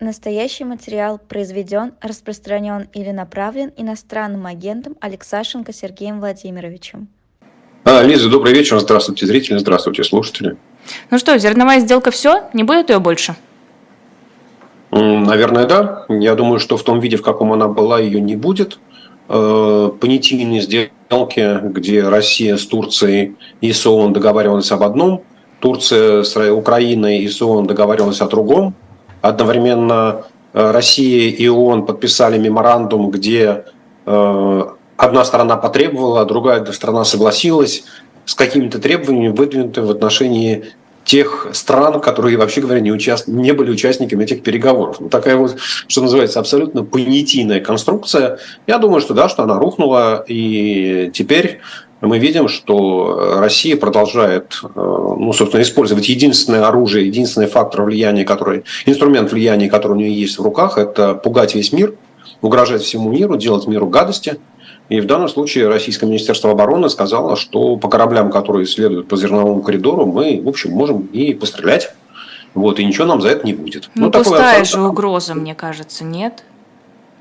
Настоящий материал произведен, распространен или направлен иностранным агентом Алексашенко Сергеем Владимировичем. А, Лиза, добрый вечер. Здравствуйте, зрители. Здравствуйте, слушатели. Ну что, зерновая сделка все? Не будет ее больше? Наверное, да. Я думаю, что в том виде, в каком она была, ее не будет. Э, понятийные сделки, где Россия с Турцией и с ООН договаривались об одном, Турция с Украиной и с ООН договаривались о другом – Одновременно э, Россия и ООН подписали меморандум, где э, одна сторона потребовала, а другая сторона согласилась с какими-то требованиями, выдвинутыми в отношении тех стран, которые, вообще говоря, не, участ... не были участниками этих переговоров. Вот такая вот, что называется, абсолютно понятийная конструкция. Я думаю, что да, что она рухнула, и теперь мы видим, что Россия продолжает, э, ну, собственно, использовать единственное оружие, единственный фактор влияния, который, инструмент влияния, который у нее есть в руках, это пугать весь мир, угрожать всему миру, делать миру гадости. И в данном случае Российское Министерство обороны сказало, что по кораблям, которые следуют по зерновому коридору, мы, в общем, можем и пострелять. Вот, и ничего нам за это не будет. Ну, ну пустая же угроза, мне кажется, нет?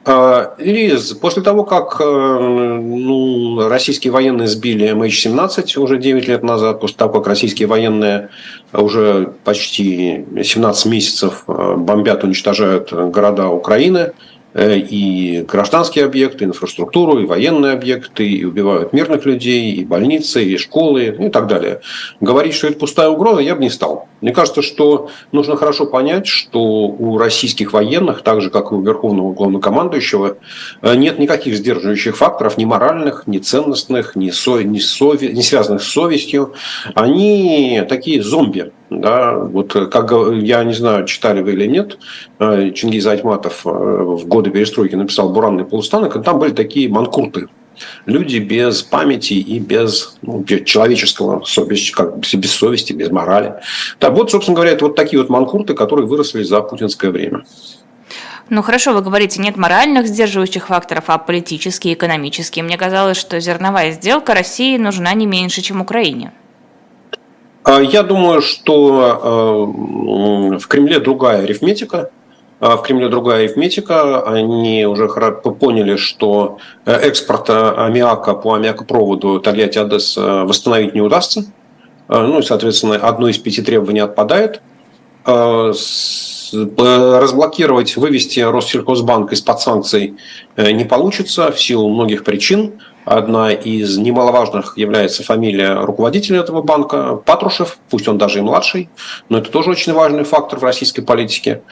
А, Лиз, после того, как э, ну, российские военные сбили MH17 уже 9 лет назад, после того, как российские военные уже почти 17 месяцев э, бомбят, уничтожают города Украины, и гражданские объекты, инфраструктуру, и военные объекты, и убивают мирных людей, и больницы, и школы, и так далее. Говорить, что это пустая угроза, я бы не стал. Мне кажется, что нужно хорошо понять, что у российских военных, так же, как и у верховного главнокомандующего, э, нет никаких сдерживающих факторов, ни моральных, ни ценностных, ни, со, ни, сови, ни связанных с совестью. Они такие зомби, да, вот э, как я не знаю, читали вы или нет, э, Чингиз Айтматов э, в годы перестройки написал «Буранный полустанок», и там были такие манкурты, люди без памяти и без ну, человеческого совести, как без совести, без морали. Так вот, собственно говоря, это вот такие вот манкурты, которые выросли за путинское время. Ну хорошо, вы говорите, нет моральных сдерживающих факторов, а политические, экономические. Мне казалось, что зерновая сделка России нужна не меньше, чем Украине. А, я думаю, что э, в Кремле другая арифметика. А, в Кремле другая арифметика. Они уже поняли, что э, экспорт аммиака по аммиакопроводу Тольятти-Одесса восстановить не удастся. А, ну и, соответственно, одно из пяти требований отпадает. Разблокировать, вывести Россельхозбанк из-под санкций э, не получится в силу многих причин. Одна из немаловажных является фамилия руководителя этого банка Патрушев, пусть он даже и младший, но это тоже очень важный фактор в российской политике.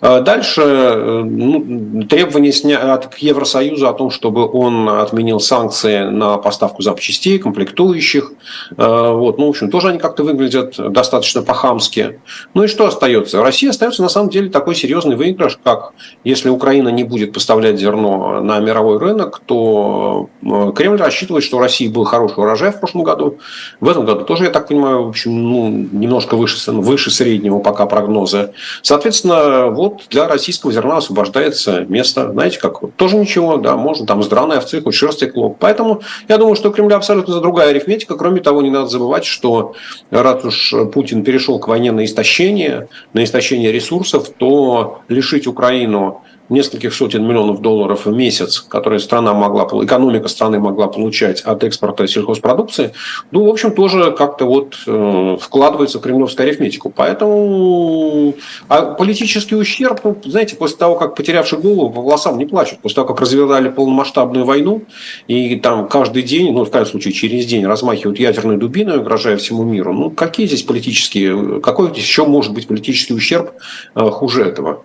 А дальше э, ну, требования от Евросоюза о том, чтобы он отменил санкции на поставку запчастей, комплектующих. Э, вот, ну, в общем, тоже они как-то выглядят достаточно по-хамски. Ну и что остается? Россия остается на самом деле такой серьезный выигрыш, как если Украина не будет поставлять зерно на мировой рынок, то э, Кремль рассчитывает, что у России был хороший урожай в прошлом году. В этом году тоже, я так понимаю, в общем, ну, немножко выше, выше среднего пока прогноза. Соответственно, вот для российского зерна освобождается место, знаете, как вот, тоже ничего, да, можно там с овцы, хоть шерсти клок. Поэтому я думаю, что у Кремля абсолютно другая арифметика. Кроме того, не надо забывать, что раз уж Путин перешел к войне на истощение, на истощение ресурсов, то лишить Украину нескольких сотен миллионов долларов в месяц, которые страна могла, экономика страны могла получать от экспорта сельхозпродукции, ну, в общем, тоже как-то вот э, вкладывается в кремлевскую арифметику. Поэтому а политический ущерб, ну, знаете, после того, как потерявший голову по волосам не плачут, после того, как развивали полномасштабную войну, и там каждый день, ну, в крайнем случае, через день размахивают ядерной дубиной, угрожая всему миру, ну, какие здесь политические, какой здесь еще может быть политический ущерб э, хуже этого?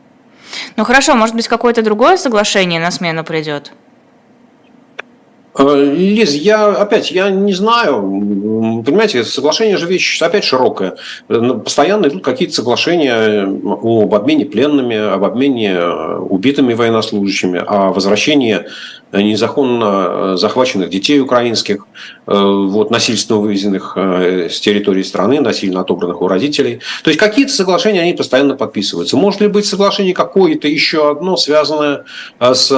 Ну хорошо, может быть, какое-то другое соглашение на смену придет? Э, Лиз, я опять, я не знаю. Понимаете, соглашение же вещь опять широкая. Постоянно идут какие-то соглашения об обмене пленными, об обмене э, убитыми военнослужащими, о возвращении незаконно захваченных детей украинских, э, вот, насильственно вывезенных с территории страны, насильно отобранных у родителей. То есть какие-то соглашения, они постоянно подписываются. Может ли быть соглашение какое-то еще одно, связанное с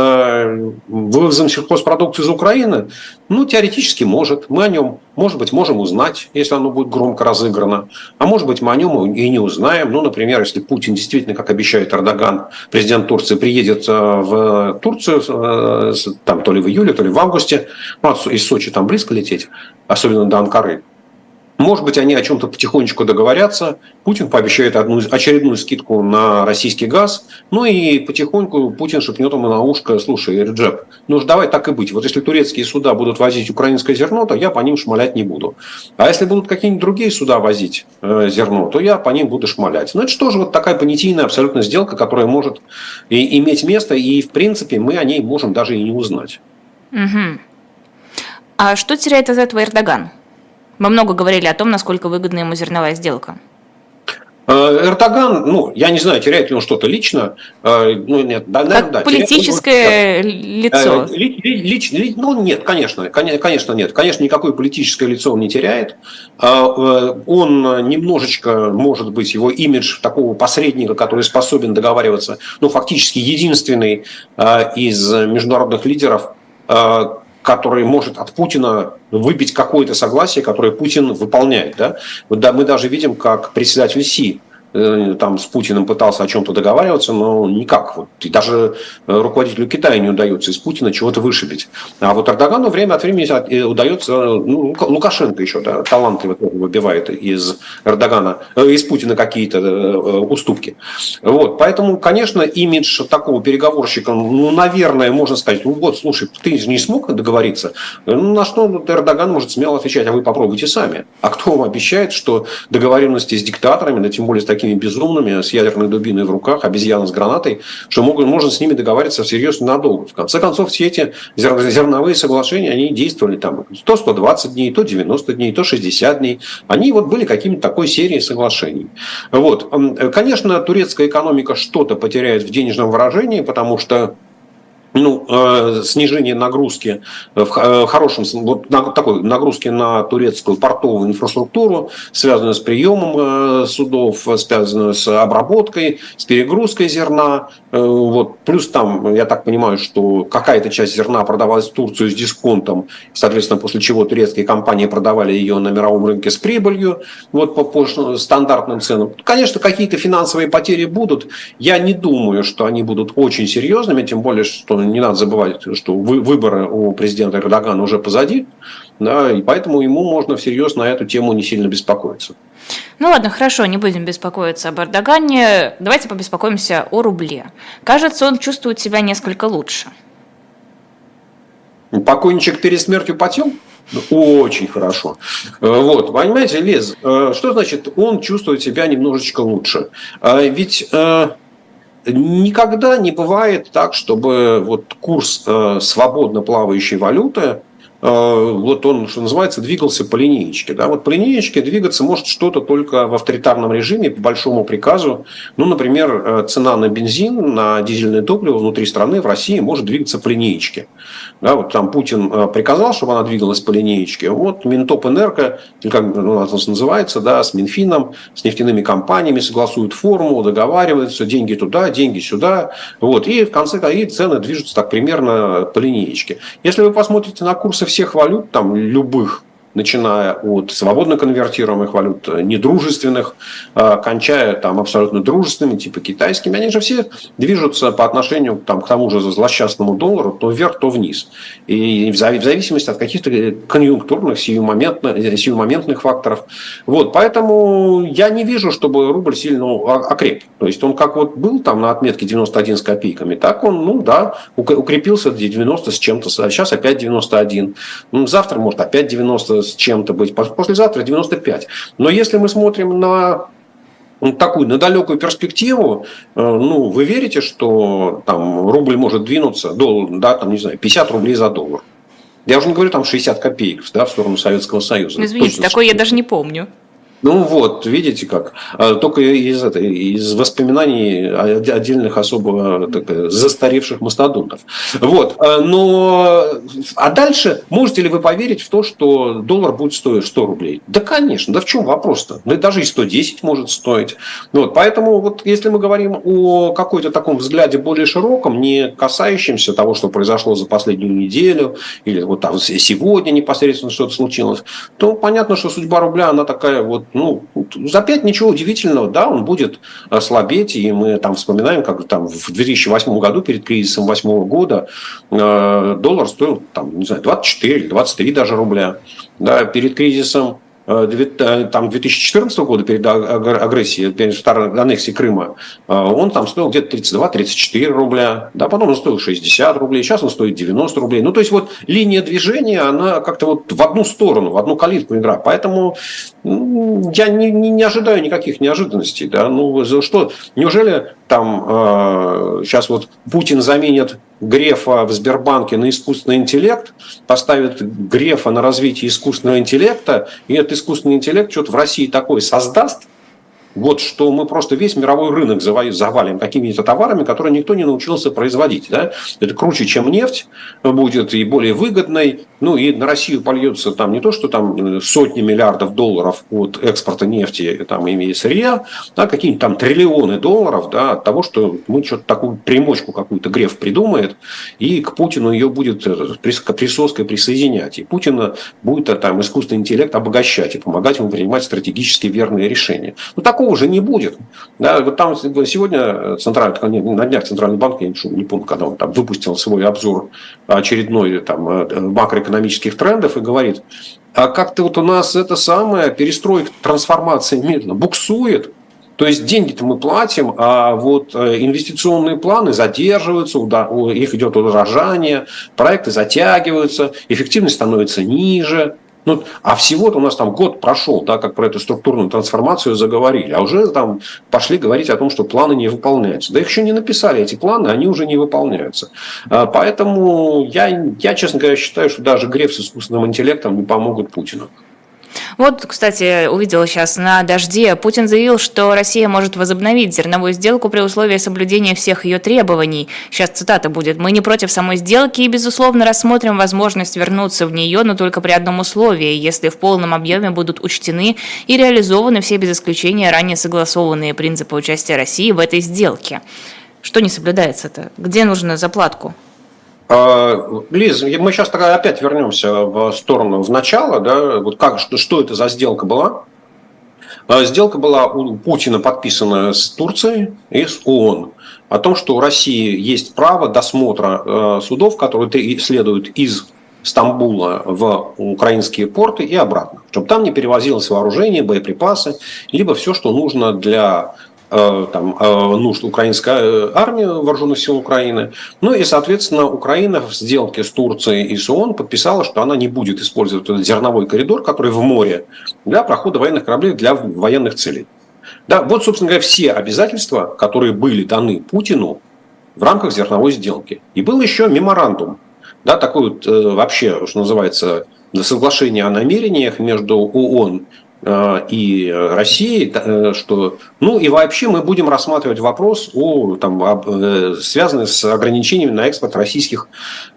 вывозом сельхозпродукции из Украины? Ну, теоретически может. Мы о нем, может быть, можем узнать, если оно будет громко разыграно. А может быть, мы о нем и не узнаем. Ну, например, если Путин действительно, как обещает Эрдоган, президент Турции, приедет э, в Турцию, э, там, то ли в июле, то ли в августе, ну, из Сочи там близко лететь, особенно до Анкары, может быть, они о чем-то потихонечку договорятся. Путин пообещает одну, очередную скидку на российский газ. Ну и потихоньку Путин шепнет ему на ушко, слушай, Реджеп, ну же давай так и быть. Вот если турецкие суда будут возить украинское зерно, то я по ним шмалять не буду. А если будут какие-нибудь другие суда возить э, зерно, то я по ним буду шмалять. Ну это что же вот такая понятийная абсолютно сделка, которая может и, иметь место, и в принципе мы о ней можем даже и не узнать. Угу. А что теряет из этого Эрдоган? Мы много говорили о том, насколько выгодна ему зерновая сделка. Э, Эрдоган, ну, я не знаю, теряет ли он что-то лично. Э, ну, нет, да, как да, политическое теряет, лицо. Э, ли, ли, ли, ли, ну, нет, конечно, конечно, нет. Конечно, никакое политическое лицо он не теряет. Он немножечко, может быть, его имидж такого посредника, который способен договариваться, ну, фактически единственный из международных лидеров, который может от Путина выбить какое-то согласие, которое Путин выполняет. Да? Мы даже видим, как председатель Си там с Путиным пытался о чем-то договариваться, но никак. Вот, и даже э, руководителю Китая не удается из Путина чего-то вышибить. А вот Эрдогану время от времени э, удается, ну, Лукашенко еще, да, таланты выбивает из Эрдогана, из Путина какие-то уступки. Вот, поэтому, конечно, имидж такого переговорщика, ну, наверное, можно сказать, ну вот, слушай, ты не смог договориться, ну, на что Эрдоган может смело отвечать, а вы попробуйте сами. А кто вам обещает, что договоренности с диктаторами, да тем более с такими такими безумными, с ядерной дубиной в руках, обезьяна с гранатой, что могут, можно с ними договариваться всерьез надолго. В конце концов, все эти зерновые соглашения, они действовали там то 120 дней, то 90 дней, то 60 дней. Они вот были какими-то такой серией соглашений. Вот. Конечно, турецкая экономика что-то потеряет в денежном выражении, потому что ну, э, снижение нагрузки в э, хорошем, вот такой нагрузки на турецкую портовую инфраструктуру, связанную с приемом э, судов, связанную с обработкой, с перегрузкой зерна. Э, вот. Плюс там, я так понимаю, что какая-то часть зерна продавалась в Турцию с дисконтом, соответственно, после чего турецкие компании продавали ее на мировом рынке с прибылью, вот по, по стандартным ценам. Конечно, какие-то финансовые потери будут. Я не думаю, что они будут очень серьезными, тем более, что не надо забывать, что выборы у президента Эрдогана уже позади, да, и поэтому ему можно всерьез на эту тему не сильно беспокоиться. Ну ладно, хорошо, не будем беспокоиться об Эрдогане. Давайте побеспокоимся о рубле. Кажется, он чувствует себя несколько лучше. Покойничек перед смертью потел? Очень хорошо. Вот, понимаете, Лез, э, что значит он чувствует себя немножечко лучше? А ведь э, никогда не бывает так, чтобы вот курс э, свободно плавающей валюты вот он, что называется, двигался по линеечке. Да? Вот по линеечке двигаться может что-то только в авторитарном режиме, по большому приказу. Ну, например, э, цена на бензин, на дизельное топливо внутри страны, в России, может двигаться по линеечке. Да, вот там Путин э, приказал, чтобы она двигалась по линеечке. Вот Минтоп Энерго, как у называется, да, с Минфином, с нефтяными компаниями согласуют форму, договариваются, деньги туда, деньги сюда. Вот, и в конце и цены движутся так примерно по линеечке. Если вы посмотрите на курсы всех валют, там любых, начиная от свободно конвертируемых валют, э, недружественных, э, кончая там абсолютно дружественными, типа китайскими, они же все движутся по отношению там, к тому же злосчастному доллару то вверх, то вниз. И в зависимости от каких-то конъюнктурных, сиюмоментных, сиюмоментных факторов. Вот, поэтому я не вижу, чтобы рубль сильно окреп. То есть он как вот был там на отметке 91 с копейками, так он, ну да, укрепился 90 с чем-то, сейчас опять 91. Завтра может опять 90 с чем-то быть, послезавтра 95. Но если мы смотрим на такую, на далекую перспективу, э, ну, вы верите, что там рубль может двинуться, доллар, да, там, не знаю, 50 рублей за доллар? Я уже не говорю там 60 копеек да, в сторону Советского Союза. Извините, Точно такое я даже не помню. Ну вот, видите как. А, только из, из воспоминаний отдельных особо так, застаревших мастодонтов. Вот. А, но, а дальше, можете ли вы поверить в то, что доллар будет стоить 100 рублей? Да, конечно. Да в чем вопрос-то? Да даже и 110 может стоить. Вот. Поэтому вот если мы говорим о какой-то таком взгляде более широком, не касающемся того, что произошло за последнюю неделю, или вот там сегодня непосредственно что-то случилось, то понятно, что судьба рубля, она такая вот ну, за 5 ничего удивительного, да, он будет э, слабеть, и мы там вспоминаем, как там в 2008 году, перед кризисом 2008 года, э, доллар стоил, там, не знаю, 24 или 23 даже рубля. Да, перед кризисом там 2014 года, перед агрессией, перед аннексией Крыма, э, он там стоил где-то 32-34 рубля, да, потом он стоил 60 рублей, сейчас он стоит 90 рублей. Ну, то есть, вот линия движения, она как-то вот в одну сторону, в одну калитку игра. Поэтому ну, я не, не, не ожидаю никаких неожиданностей. Да? Ну, что, неужели там э, сейчас вот Путин заменит Грефа в Сбербанке на искусственный интеллект, поставит Грефа на развитие искусственного интеллекта, и этот искусственный интеллект что-то в России такое создаст, вот что мы просто весь мировой рынок завалим какими-то товарами, которые никто не научился производить. Да? Это круче, чем нефть будет и более выгодной. Ну и на Россию польется там не то, что там э, сотни миллиардов долларов от экспорта нефти там, и сырья, а какие-нибудь там триллионы долларов да, от того, что мы что-то такую примочку какую-то Греф придумает, и к Путину ее будет э, присоской присоединять. И Путина будет э, там искусственный интеллект обогащать и помогать ему принимать стратегически верные решения. Ну, так такого же не будет. Да, вот там сегодня центральный, на днях Центральный банк, я не помню, когда он там выпустил свой обзор очередной там, э, макроэкономических трендов и говорит, а как-то вот у нас это самое перестройка, трансформация медленно буксует, то есть деньги-то мы платим, а вот э, инвестиционные планы задерживаются, их идет удорожание, проекты затягиваются, эффективность становится ниже. Ну, а всего-то у нас там год прошел, да, как про эту структурную трансформацию заговорили, а уже там пошли говорить о том, что планы не выполняются. Да их еще не написали, эти планы, они уже не выполняются. А, поэтому я, я, честно говоря, считаю, что даже Греф с искусственным интеллектом не помогут Путину. Вот, кстати, увидела сейчас на дожде. Путин заявил, что Россия может возобновить зерновую сделку при условии соблюдения всех ее требований. Сейчас цитата будет. «Мы не против самой сделки и, безусловно, рассмотрим возможность вернуться в нее, но только при одном условии, если в полном объеме будут учтены и реализованы все без исключения ранее согласованные принципы участия России в этой сделке». Что не соблюдается-то? Где нужно заплатку? А, Лиз, мы сейчас тогда опять вернемся в сторону в начало, да, вот как, что, что это за сделка была? А, сделка была у Путина подписана с Турцией и с ООН о том, что у России есть право досмотра а, судов, которые следуют из Стамбула в украинские порты и обратно, чтобы там не перевозилось вооружение, боеприпасы, либо все, что нужно для Э, там, э, нужд украинской э, армии, вооруженных сил Украины. Ну и, соответственно, Украина в сделке с Турцией и с ООН подписала, что она не будет использовать этот зерновой коридор, который в море, для прохода военных кораблей для военных целей. Да, вот, собственно говоря, все обязательства, которые были даны Путину в рамках зерновой сделки. И был еще меморандум, да, такой вот вообще, что называется, соглашение о намерениях между ООН Э, и России, э, что, ну и вообще мы будем рассматривать вопрос, о, там, э, связанный с ограничениями на экспорт российских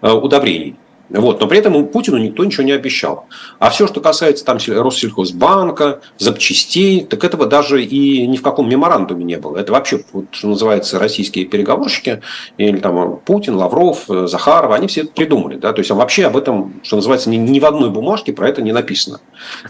удобрений. Вот. Но при этом Путину никто ничего не обещал. А все, что касается там Россельхозбанка, запчастей, так этого даже и ни в каком меморандуме не было. Это вообще, вот, что называется, российские переговорщики, или там Путин, Лавров, Захаров, они все это придумали. Да? То есть вообще об этом, что называется, ни, ни в одной бумажке про это не написано.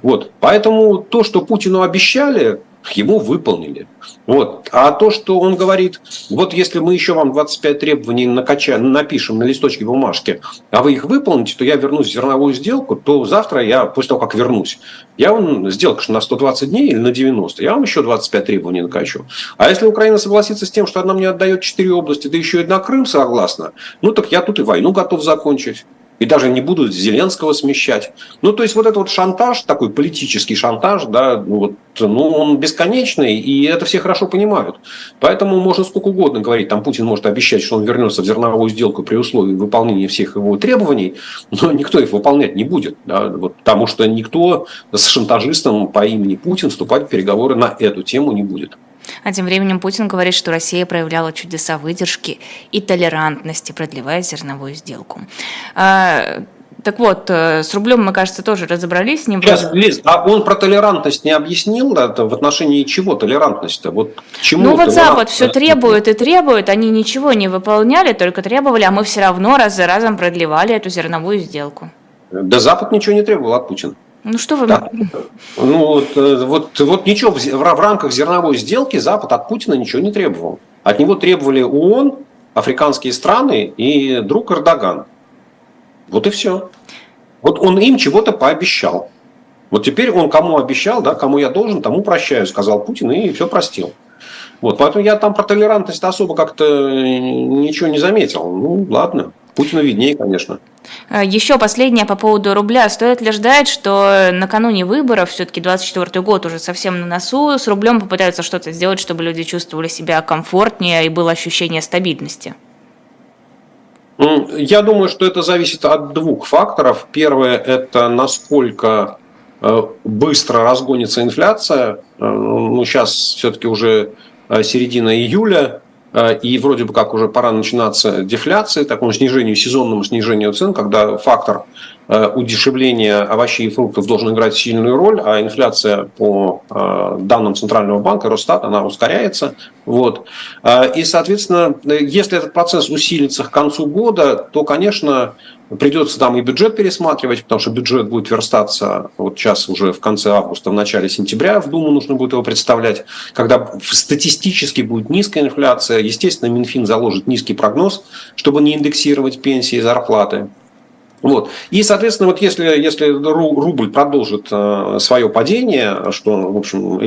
Вот. Поэтому то, что Путину обещали, ему выполнили. Вот. А то, что он говорит, вот если мы еще вам 25 требований накачаем, напишем на листочке бумажки, а вы их выполните, то я вернусь в зерновую сделку, то завтра я, после того, как вернусь, я вам сделка что на 120 дней или на 90, я вам еще 25 требований накачу. А если Украина согласится с тем, что она мне отдает 4 области, да еще и на Крым согласна, ну так я тут и войну готов закончить. И даже не будут Зеленского смещать. Ну, то есть вот этот вот шантаж, такой политический шантаж, да, ну, вот, ну, он бесконечный, и это все хорошо понимают. Поэтому можно сколько угодно говорить, там Путин может обещать, что он вернется в зерновую сделку при условии выполнения всех его требований, но никто их выполнять не будет, да, вот, потому что никто с шантажистом по имени Путин вступать в переговоры на эту тему не будет. А тем временем Путин говорит, что Россия проявляла чудеса выдержки и толерантности, продлевая зерновую сделку. А, так вот, э, с рублем мы, кажется, тоже разобрались с ним. Сейчас, Лиз, а он про толерантность не объяснил? Это в отношении чего толерантность-то? Вот чему ну вот Запад все требует и требует, они ничего не выполняли, только требовали, а мы все равно раз за разом продлевали эту зерновую сделку. Да Запад ничего не требовал от Путина. Ну что вы... Да. Ну вот, э, вот, вот ничего, в, в рамках зерновой сделки Запад от Путина ничего не требовал. От него требовали ООН, африканские страны и друг Эрдоган. Вот и все. Вот он им чего-то пообещал. Вот теперь он кому обещал, да, кому я должен, тому прощаю, сказал Путин, и все простил. Вот, поэтому я там про толерантность особо как-то ничего не заметил. Ну, ладно. Путину виднее, конечно. А, Еще последнее по поводу рубля. Стоит ли ждать, что накануне выборов, все-таки 24 год уже совсем на носу, с рублем попытаются что-то сделать, чтобы люди чувствовали себя комфортнее и было ощущение стабильности? Я думаю, что это зависит от двух факторов. Первое – это насколько э, быстро разгонится инфляция. Э, ну, сейчас все-таки уже э, середина июля, Э, и вроде бы как уже пора начинаться дефляция, такому снижению, сезонному снижению цен, когда фактор э, удешевления овощей и фруктов должен играть сильную роль, а инфляция по э, данным Центрального банка, Росстат, она ускоряется. Вот. И, соответственно, если этот процесс усилится к концу года, то, конечно, Придется там и бюджет пересматривать, потому что бюджет будет верстаться вот сейчас уже в конце августа, в начале сентября в Думу нужно будет его представлять, когда статистически будет низкая инфляция. Естественно, Минфин заложит низкий прогноз, чтобы не индексировать пенсии и зарплаты. Вот. И, соответственно, вот если, если рубль продолжит э, свое падение, что, в общем,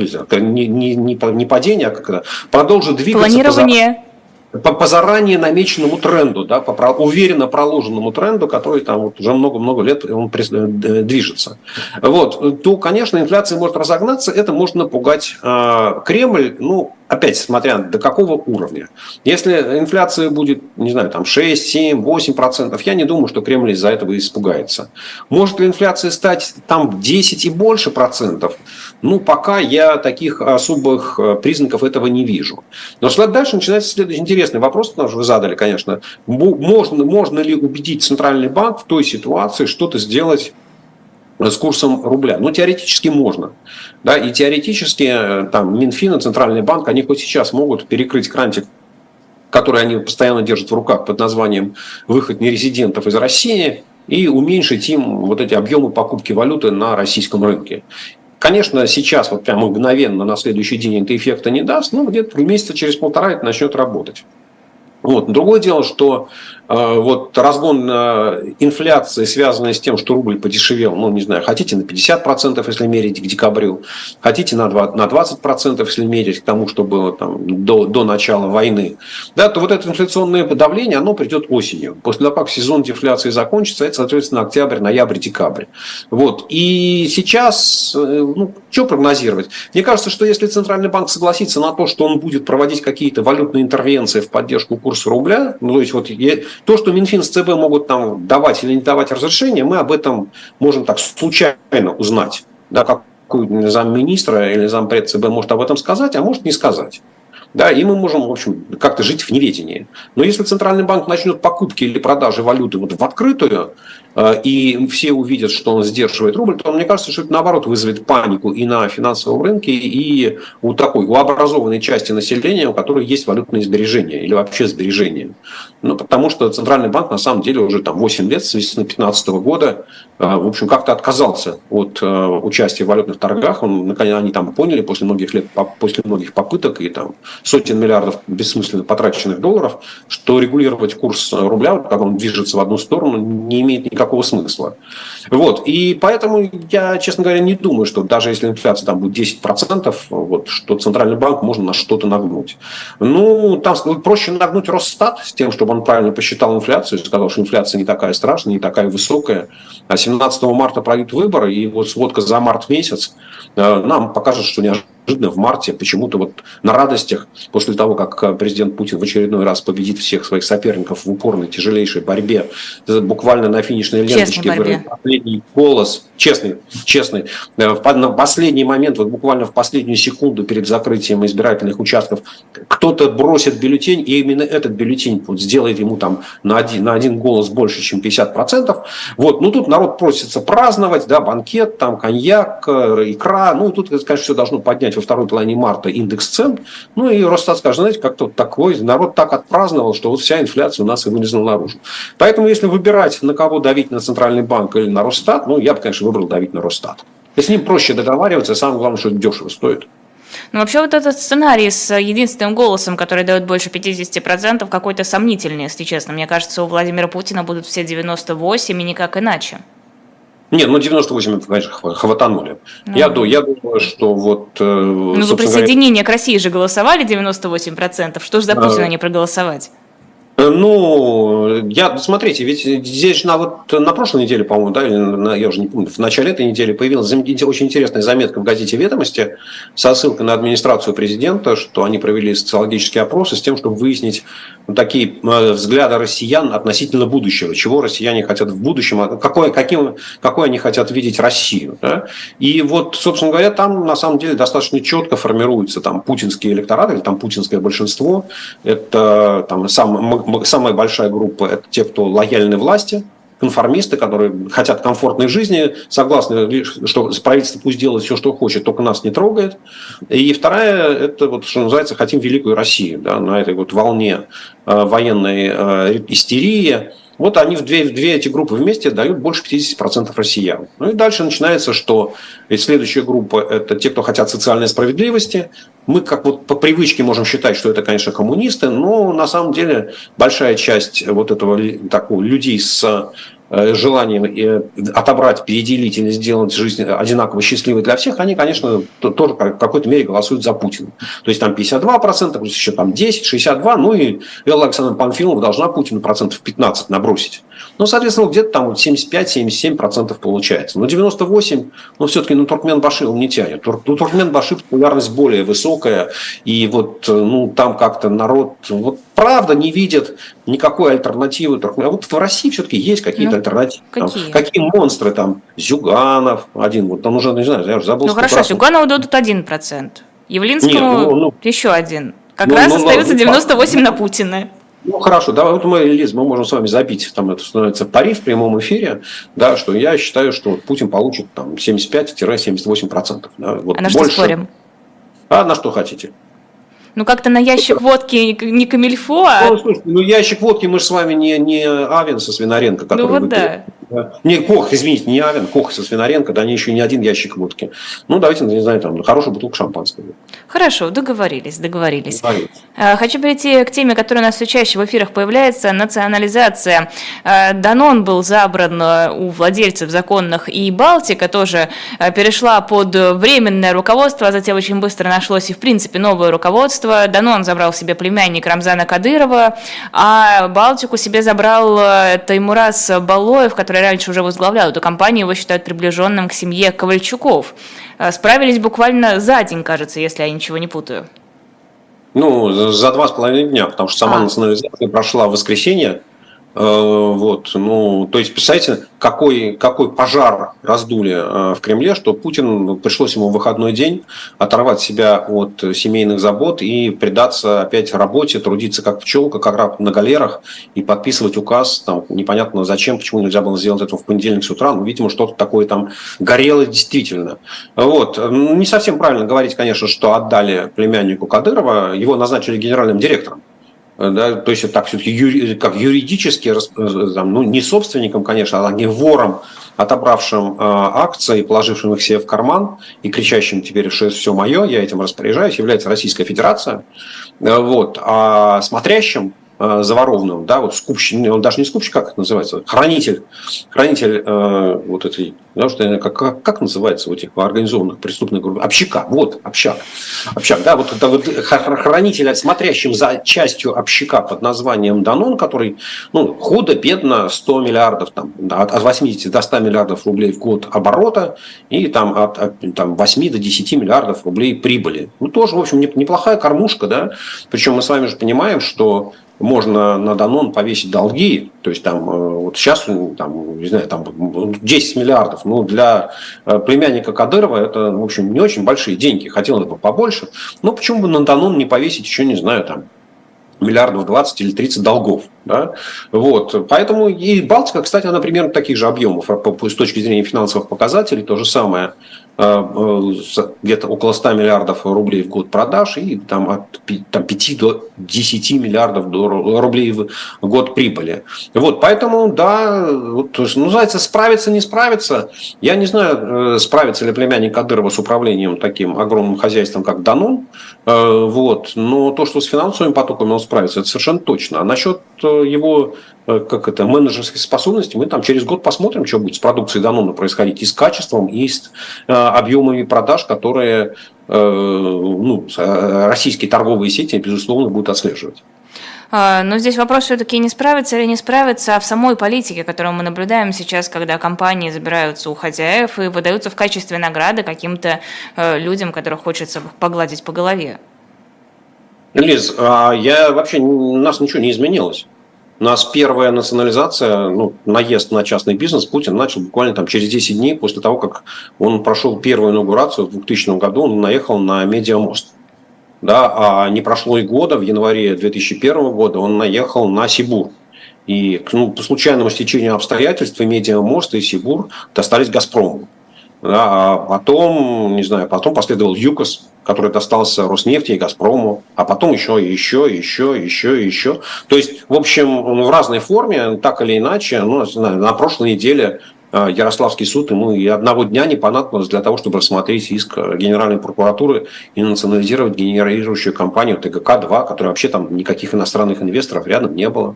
не, не, не падение, а как это, продолжит двигаться... Планирование по, по заранее намеченному тренду, да, по про, уверенно проложенному тренду, который там вот уже много-много лет он э, движется. Вот, то, конечно, инфляция может разогнаться, это может напугать э, Кремль, ну, опять смотря до какого уровня. Если инфляция будет, не знаю, там 6, 7, 8 процентов, я не думаю, что Кремль из-за этого испугается. Может ли инфляция стать там 10 и больше процентов? Ну, пока я таких особых э, признаков этого не вижу. Но дальше начинается следующий интересный вопрос, потому что вы задали, конечно. Можно, можно ли убедить Центральный банк в той ситуации что-то сделать с курсом рубля. Ну, теоретически можно. Да, и теоретически э, там Минфин и Центральный банк, они хоть сейчас могут перекрыть крантик который они постоянно держат в руках под названием «выход нерезидентов из России», и уменьшить им вот эти объемы покупки валюты на российском рынке. Конечно, сейчас вот прям мгновенно на следующий день это эффекта не даст, но где-то месяца через полтора это начнет работать. Вот. Другое дело, что вот разгон э, инфляции, связанный с тем, что рубль подешевел, ну, не знаю, хотите на 50%, если мерить к декабрю, хотите на 20%, если мерить к тому, что было там, до, до начала войны, да, то вот это инфляционное давление, оно придет осенью. После того, как сезон дефляции закончится, это, соответственно, октябрь, ноябрь, декабрь. Вот. И сейчас, э, ну, что прогнозировать? Мне кажется, что если Центральный банк согласится на то, что он будет проводить какие-то валютные интервенции в поддержку курса рубля, ну, то есть вот то, что Минфин с ЦБ могут там давать или не давать разрешение, мы об этом можем так случайно узнать. Да, какой замминистра или зампред ЦБ может об этом сказать, а может не сказать. Да, и мы можем, в общем, как-то жить в неведении. Но если Центральный банк начнет покупки или продажи валюты вот в открытую, э, и все увидят, что он сдерживает рубль, то мне кажется, что это наоборот вызовет панику и на финансовом рынке, и у такой, у образованной части населения, у которой есть валютные сбережения или вообще сбережения. Ну, потому что Центральный банк на самом деле уже там 8 лет, с весны 2015 года, э, в общем, как-то отказался от э, участия в валютных торгах. Он, наконец, они там поняли после многих лет, после многих попыток и там сотен миллиардов бессмысленно потраченных долларов, что регулировать курс рубля, как он движется в одну сторону, не имеет никакого смысла. Вот. И поэтому я, честно говоря, не думаю, что даже если инфляция там будет 10%, вот, что Центральный банк можно на что-то нагнуть. Ну, там проще нагнуть Росстат с тем, чтобы он правильно посчитал инфляцию, сказал, что инфляция не такая страшная, не такая высокая. А 17 марта пройдут выборы, и вот сводка за март месяц э, нам покажет, что неожиданно неожиданно в марте почему-то вот на радостях, после того, как э, президент Путин в очередной раз победит всех своих соперников в упорной, тяжелейшей борьбе, буквально на финишной ленточке последний голос, честный, честный, э, в последний момент, вот буквально в последнюю секунду перед закрытием избирательных участков, кто-то бросит бюллетень, и именно этот бюллетень вот сделает ему там на один, на один голос больше, чем 50%. Вот, ну тут народ просится праздновать, да, банкет, там коньяк, э, икра, ну тут, конечно, все должно поднять во второй половине марта индекс цен. Ну и Росстат скажет, знаете, как-то такой, народ так отпраздновал, что вот вся инфляция у нас и вылезла наружу. Поэтому если выбирать, на кого давить, на Центральный банк или на Росстат, ну я бы, конечно, выбрал давить на Росстат. И с ним проще договариваться, самое главное, что это дешево стоит. Ну, вообще вот этот сценарий с единственным голосом, который дает больше 50%, какой-то сомнительный, если честно. Мне кажется, у Владимира Путина будут все 98 и никак иначе. Нет, ну 98 это, конечно, хватанули. Ну, я, думаю, я думаю, что вот... Э, ну, за присоединение говоря... к России же голосовали 98%. Что же за Путина а... не проголосовать? Э, ну, я, смотрите, ведь здесь на, вот, на прошлой неделе, по-моему, да, или на, я уже не помню, в начале этой недели появилась очень интересная заметка в газете «Ведомости» со ссылкой на администрацию президента, что они провели социологические опросы с тем, чтобы выяснить такие э, взгляды россиян относительно будущего, чего россияне хотят в будущем, а какой, каким, какой они хотят видеть Россию. Да? И вот, собственно говоря, там на самом деле достаточно четко формируется там путинский электорат или там путинское большинство. Это там сам самая большая группа – это те, кто лояльны власти, конформисты, которые хотят комфортной жизни, согласны, что правительство пусть делает все, что хочет, только нас не трогает. И вторая – это, вот, что называется, хотим великую Россию да, на этой вот волне э, военной э, истерии. Вот они в две, в две эти группы вместе дают больше 50% россиян. Ну и дальше начинается, что ведь следующая группа – это те, кто хотят социальной справедливости. Мы как вот по привычке можем считать, что это, конечно, коммунисты, но на самом деле большая часть вот этого такого людей с желанием э, отобрать, переделить или сделать жизнь одинаково счастливой для всех, они, конечно, тоже в какой-то мере голосуют за Путина. То есть там 52%, плюс еще там 10, 62, ну и Элла Александровна Панфилова должна Путину процентов 15 набросить. Ну, соответственно, где-то там вот 75-77% получается. Но 98, ну, все-таки ну, Туркмен Баши он не тянет. Тур, ну, Туркмен Баши популярность более высокая, и вот, э, ну, там как-то народ, вот правда не видит никакой альтернативы. А вот в России все-таки есть какие-то ну, альтернативы. Какие? Там, какие монстры там? Зюганов один, вот там уже, не знаю, я уже забыл. Ну хорошо, Зюганову дадут 1%. Явлинскому Нет, ну, ну, еще один. Как ну, раз ну, остается ну, 98 на Путина. Ну хорошо, да, вот мы, Лиз, мы можем с вами забить, там это становится пари в прямом эфире, да, что я считаю, что Путин получит там 75-78%. Да, вот а на больше... что спорим? А на что хотите? Ну, как-то на ящик водки не камильфо, а... Ну, слушайте, ну, ящик водки мы же с вами не, не Авен со Свинаренко, который... Ну, вот да. Не, Кох, извините, не Авен, Кох со Свинаренко, да, они еще не один ящик водки. Ну, давайте, не знаю, там, хорошую бутылку шампанского. Хорошо, договорились, договорились. договорились. А, хочу перейти к теме, которая у нас все чаще в эфирах появляется, национализация. А, Данон был забран а, у владельцев законных, и Балтика тоже перешла под временное руководство, а затем очень быстро нашлось и, в принципе, новое руководство. Данон забрал себе племянник Рамзана Кадырова, а Балтику себе забрал Таймурас Балоев, который который раньше уже возглавлял эту компанию, его считают приближенным к семье Ковальчуков. Э, справились буквально за день, кажется, если я ничего не путаю. Ну, за два с половиной дня, потому что сама а. национализация прошла в воскресенье, вот, ну, то есть, представляете, какой, какой пожар раздули э, в Кремле, что Путин пришлось ему в выходной день оторвать себя от семейных забот и предаться опять работе, трудиться как пчелка, как раб на галерах и подписывать указ, там, непонятно зачем, почему нельзя было сделать это в понедельник с утра, но, видимо, что-то такое там горело действительно. Вот. Не совсем правильно говорить, конечно, что отдали племяннику Кадырова, его назначили генеральным директором да, то есть так все-таки юри, как юридически, там, ну не собственником, конечно, а не вором, отобравшим э, акции, положившим их себе в карман и кричащим теперь, что это все мое, я этим распоряжаюсь, является Российская Федерация. Вот. А смотрящим Э, заворованным, да, вот скупщик, он даже не скупщик, как это называется, хранитель, хранитель э, вот этой, да, что, как, как, называется у этих организованных преступных групп, общака, вот, общак, общак, да, вот это вот хранитель, смотрящим за частью общака под названием Данон, который, ну, худо-бедно 100 миллиардов, там, от 80 до 100 миллиардов рублей в год оборота и там от, от там, 8 до 10 миллиардов рублей прибыли. Ну, тоже, в общем, неплохая кормушка, да, причем мы с вами же понимаем, что можно на Данон повесить долги, то есть там э, вот сейчас, там, не знаю, там 10 миллиардов, ну для э, племянника Кадырова это, в общем, не очень большие деньги, хотелось бы побольше, но почему бы на Данон не повесить еще, не знаю, там миллиардов 20 или 30 долгов. Да? Вот. Поэтому и Балтика, кстати, она примерно таких же объемов с точки зрения финансовых показателей, то же самое. Э, э, где-то около 100 миллиардов рублей в год продаж и там от там, 5 до 10 миллиардов рублей в год прибыли. Вот, поэтому, да, вот, ну, называется, справиться, не справиться. Я не знаю, э, справится ли племянник Кадырова с управлением таким огромным хозяйством, как Данон, вот, но то, что с финансовыми потоками он справится, это совершенно точно. А насчет его Э, как это, менеджерской способности, мы там через год посмотрим, что будет с продукцией Данона происходить и с качеством, и с э, объемами продаж, которые э, ну, российские торговые сети, безусловно, будут отслеживать. А, но здесь вопрос все-таки не справиться или не справиться, а в самой политике, которую мы наблюдаем сейчас, когда компании забираются у хозяев и выдаются в качестве награды каким-то людям, которых хочется погладить по голове. Лиз, а я вообще, у нас ничего не изменилось. У нас первая национализация, ну, наезд на частный бизнес Путин начал буквально там через 10 дней после того, как он прошел первую инаугурацию в 2000 году, он наехал на медиамост. Да, а не прошло и года, в январе 2001 года он наехал на Сибур. И ну, по случайному стечению обстоятельств и медиамост, и Сибур достались «Газпрому». Да, а потом, не знаю, потом последовал ЮКОС, который достался Роснефти и Газпрому, а потом еще, еще, еще, еще, еще. То есть, в общем, в разной форме, так или иначе, ну, на прошлой неделе э, Ярославский суд ему и одного дня не понадобилось для того, чтобы рассмотреть иск Генеральной прокуратуры и национализировать генерирующую компанию ТГК-2, которая вообще там никаких иностранных инвесторов рядом не было.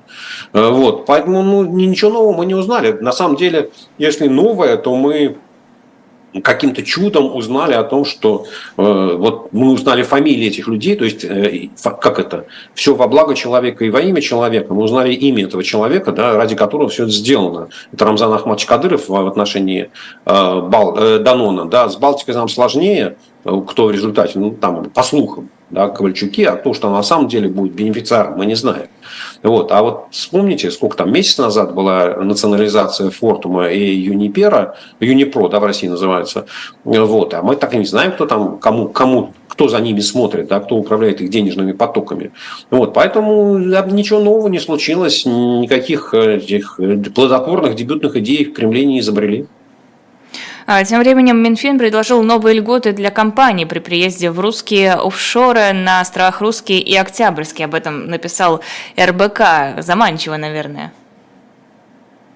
Э, вот. Поэтому ну, ничего нового мы не узнали. На самом деле, если новое, то мы каким-то чудом узнали о том, что э, вот мы узнали фамилии этих людей, то есть э, как это, все во благо человека и во имя человека, мы узнали имя этого человека, да, ради которого все это сделано. Это Рамзан Ахмадович Кадыров в отношении э, Бал, э, Данона, да, с Балтикой нам сложнее, э, кто в результате, ну там по слухам, да, Ковальчуки, а то, что на самом деле будет бенефициаром, мы не знаем. Вот. А вот вспомните, сколько там месяц назад была национализация Фортума и Юнипера, Юнипро, да, в России называется. Вот. А мы так и не знаем, кто там, кому, кому кто за ними смотрит, да, кто управляет их денежными потоками. Вот, поэтому ничего нового не случилось, никаких э, этих плодотворных дебютных идей в Кремле не изобрели. А, тем временем Минфин предложил новые льготы для компаний при приезде в русские офшоры на островах Русские и Октябрьский. Об этом написал РБК. Заманчиво, наверное.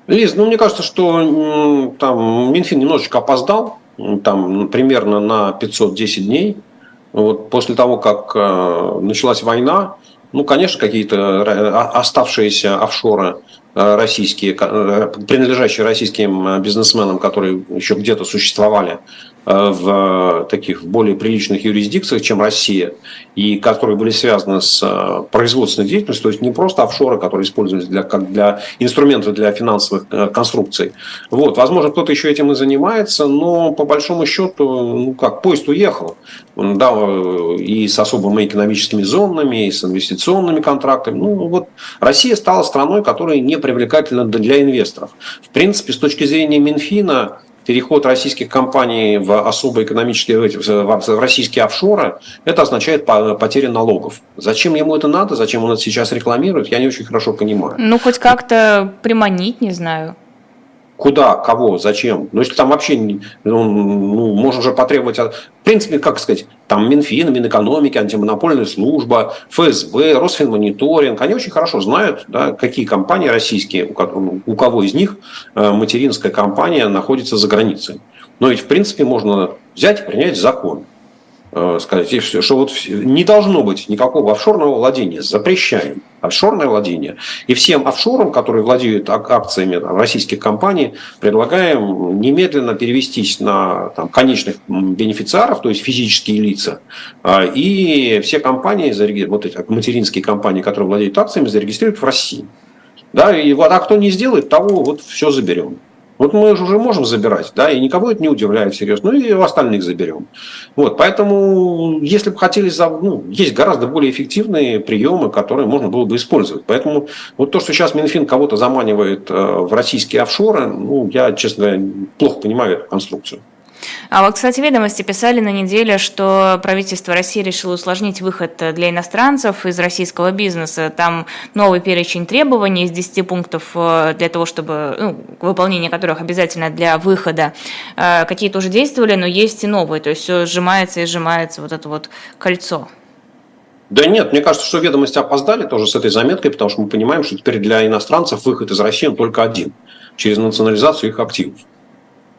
Лиз, ну мне кажется, что там Минфин немножечко опоздал, там примерно на 510 дней. Вот после того, как э, началась война, ну, конечно, какие-то оставшиеся офшоры российские, э, принадлежащие российским э, бизнесменам, которые еще где-то существовали в таких более приличных юрисдикциях, чем Россия, и которые были связаны с производственной деятельностью, то есть не просто офшоры, которые использовались для, как для инструментов для финансовых конструкций. Вот, возможно, кто-то еще этим и занимается, но по большому счету, ну как, поезд уехал, да, и с особыми экономическими зонами, и с инвестиционными контрактами. Ну вот Россия стала страной, которая не привлекательно для инвесторов. В принципе, с точки зрения Минфина, переход российских компаний в особо экономические, в российские офшоры, это означает потерю налогов. Зачем ему это надо, зачем он это сейчас рекламирует, я не очень хорошо понимаю. Ну, хоть как-то приманить, не знаю. Куда, кого, зачем. Но если там вообще, ну, ну, можно же потребовать, в принципе, как сказать, там Минфин, Минэкономики, антимонопольная служба, ФСБ, Росфинмониторинг, они очень хорошо знают, да, какие компании российские, у, кого из них э, материнская компания находится за границей. Но ведь, в принципе, можно взять и принять закон сказать, что вот не должно быть никакого офшорного владения, запрещаем офшорное владение. И всем офшорам, которые владеют акциями российских компаний, предлагаем немедленно перевестись на там, конечных бенефициаров, то есть физические лица, а, и все компании, вот эти материнские компании, которые владеют акциями, зарегистрируют в России. Да, и вот, а кто не сделает, того вот все заберем. Вот мы же уже можем забирать, да, и никого это не удивляет серьезно, ну и остальных заберем. Вот, поэтому, если бы хотели, ну, есть гораздо более эффективные приемы, которые можно было бы использовать. Поэтому вот то, что сейчас Минфин кого-то заманивает э, в российские офшоры, ну, я, честно говоря, плохо понимаю эту конструкцию. А вот, кстати, ведомости писали на неделе, что правительство России решило усложнить выход для иностранцев из российского бизнеса. Там новый перечень требований из 10 пунктов э, для того, чтобы ну, выполнение которых обязательно для выхода. Э, какие-то уже действовали, но есть и новые. То есть все сжимается и сжимается вот это вот кольцо. Да нет, мне кажется, что ведомости опоздали тоже с этой заметкой, потому что мы понимаем, что теперь для иностранцев выход из России только один – через национализацию их активов.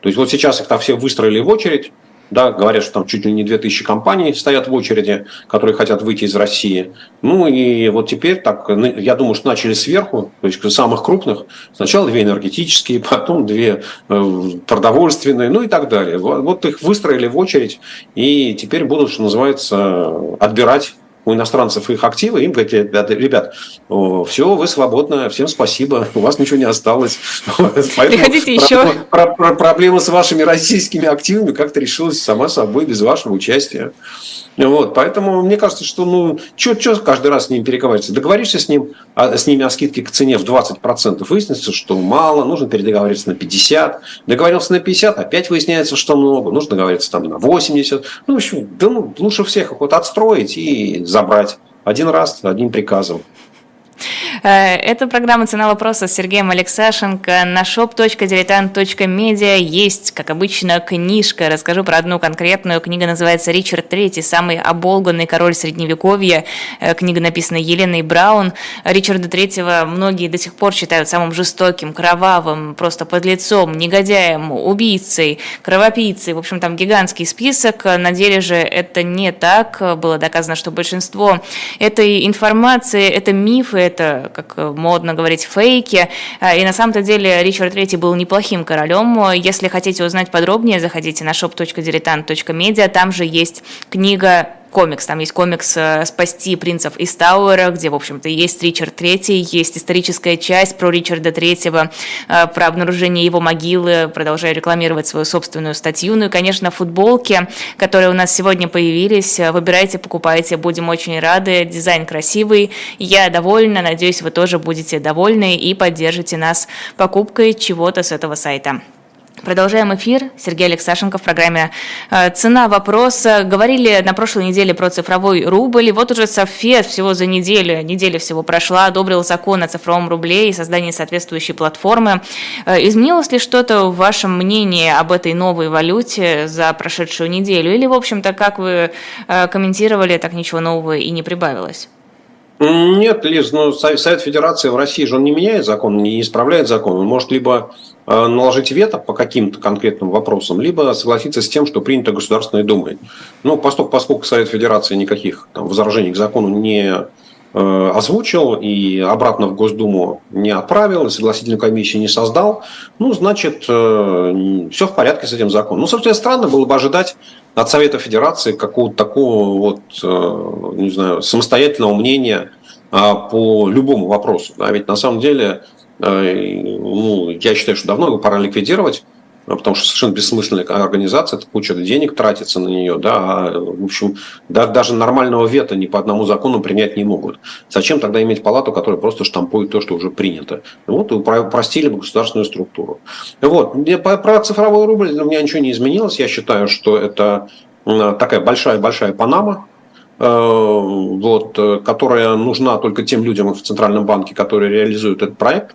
То есть вот сейчас их там все выстроили в очередь, да, говорят, что там чуть ли не 2000 компаний стоят в очереди, которые хотят выйти из России. Ну и вот теперь так, я думаю, что начали сверху, то есть самых крупных. Сначала две энергетические, потом две э, продовольственные, ну и так далее. Вот их выстроили в очередь и теперь будут, что называется, отбирать у иностранцев их активы, им говорят, ребят, все, вы свободны, всем спасибо, у вас ничего не осталось. Приходите еще. Проблема с вашими российскими активами как-то решилась сама собой, без вашего участия. Вот, поэтому мне кажется, что ну, что каждый раз с ним переговариваться? Договоришься с, ним, а, с ними о скидке к цене в 20%, выяснится, что мало, нужно передоговориться на 50%. Договорился на 50%, опять выясняется, что много, нужно договориться там на 80%. Ну, в общем, да, ну, лучше всех их вот отстроить и забрать один раз, одним приказом. Э, это программа «Цена вопроса» с Сергеем Алексашенко. На shop.diletant.media есть, как обычно, книжка. Расскажу про одну конкретную. Книга называется «Ричард III. Самый оболганный король Средневековья». Э, книга написана Еленой Браун. Ричарда III многие до сих пор считают самым жестоким, кровавым, просто подлецом, негодяем, убийцей, кровопийцей. В общем, там гигантский список. На деле же это не так. Было доказано, что большинство этой информации – это мифы, это, как модно говорить, фейки. А, и на самом-то деле Ричард III был неплохим королем. Если хотите узнать подробнее, заходите на shop.diletant.media. Там же есть книга комикс. Там есть комикс э, «Спасти принцев из Тауэра», где, в общем-то, есть Ричард Третий, есть историческая часть про Ричарда Третьего, э, про обнаружение его могилы. Продолжаю рекламировать свою собственную статью. Ну и, конечно, футболки, которые у нас сегодня появились. Выбирайте, покупайте, будем очень рады. Дизайн красивый. Я довольна, надеюсь, вы тоже будете довольны и поддержите нас покупкой чего-то с этого сайта. Продолжаем эфир. Сергей Алексашенко в программе э, «Цена вопроса». Говорили на прошлой неделе про цифровой рубль. И вот уже Софет всего за неделю, неделя всего прошла, одобрил закон о цифровом рубле и создании соответствующей платформы. Э, изменилось ли что-то в вашем мнении об этой новой валюте за прошедшую неделю? Или, в общем-то, как вы э, комментировали, так ничего нового и не прибавилось? Нет, Лиз, ну, Совет Федерации в России же он не меняет закон, не исправляет закон. Он может либо э, наложить вето по каким-то конкретным вопросам, либо согласиться с тем, что принято Государственной Думой. Ну, поскольку, поскольку Совет Федерации никаких там, возражений к закону не озвучил и обратно в Госдуму не отправил, и согласительную комиссию не создал, ну, значит, э, все в порядке с этим законом. Ну, собственно, странно было бы ожидать от Совета Федерации какого-то такого вот, э, не знаю, самостоятельного мнения а, по любому вопросу. Да? Ведь на самом деле, э, ну, я считаю, что давно его пора ликвидировать потому что совершенно бессмысленная организация, это куча денег тратится на нее, да, а, в общем, да, даже нормального вето ни по одному закону принять не могут. Зачем тогда иметь палату, которая просто штампует то, что уже принято? Вот и упростили бы государственную структуру. Вот, про цифровой рубль у меня ничего не изменилось, я считаю, что это такая большая-большая Панама, э, вот, которая нужна только тем людям в Центральном банке, которые реализуют этот проект,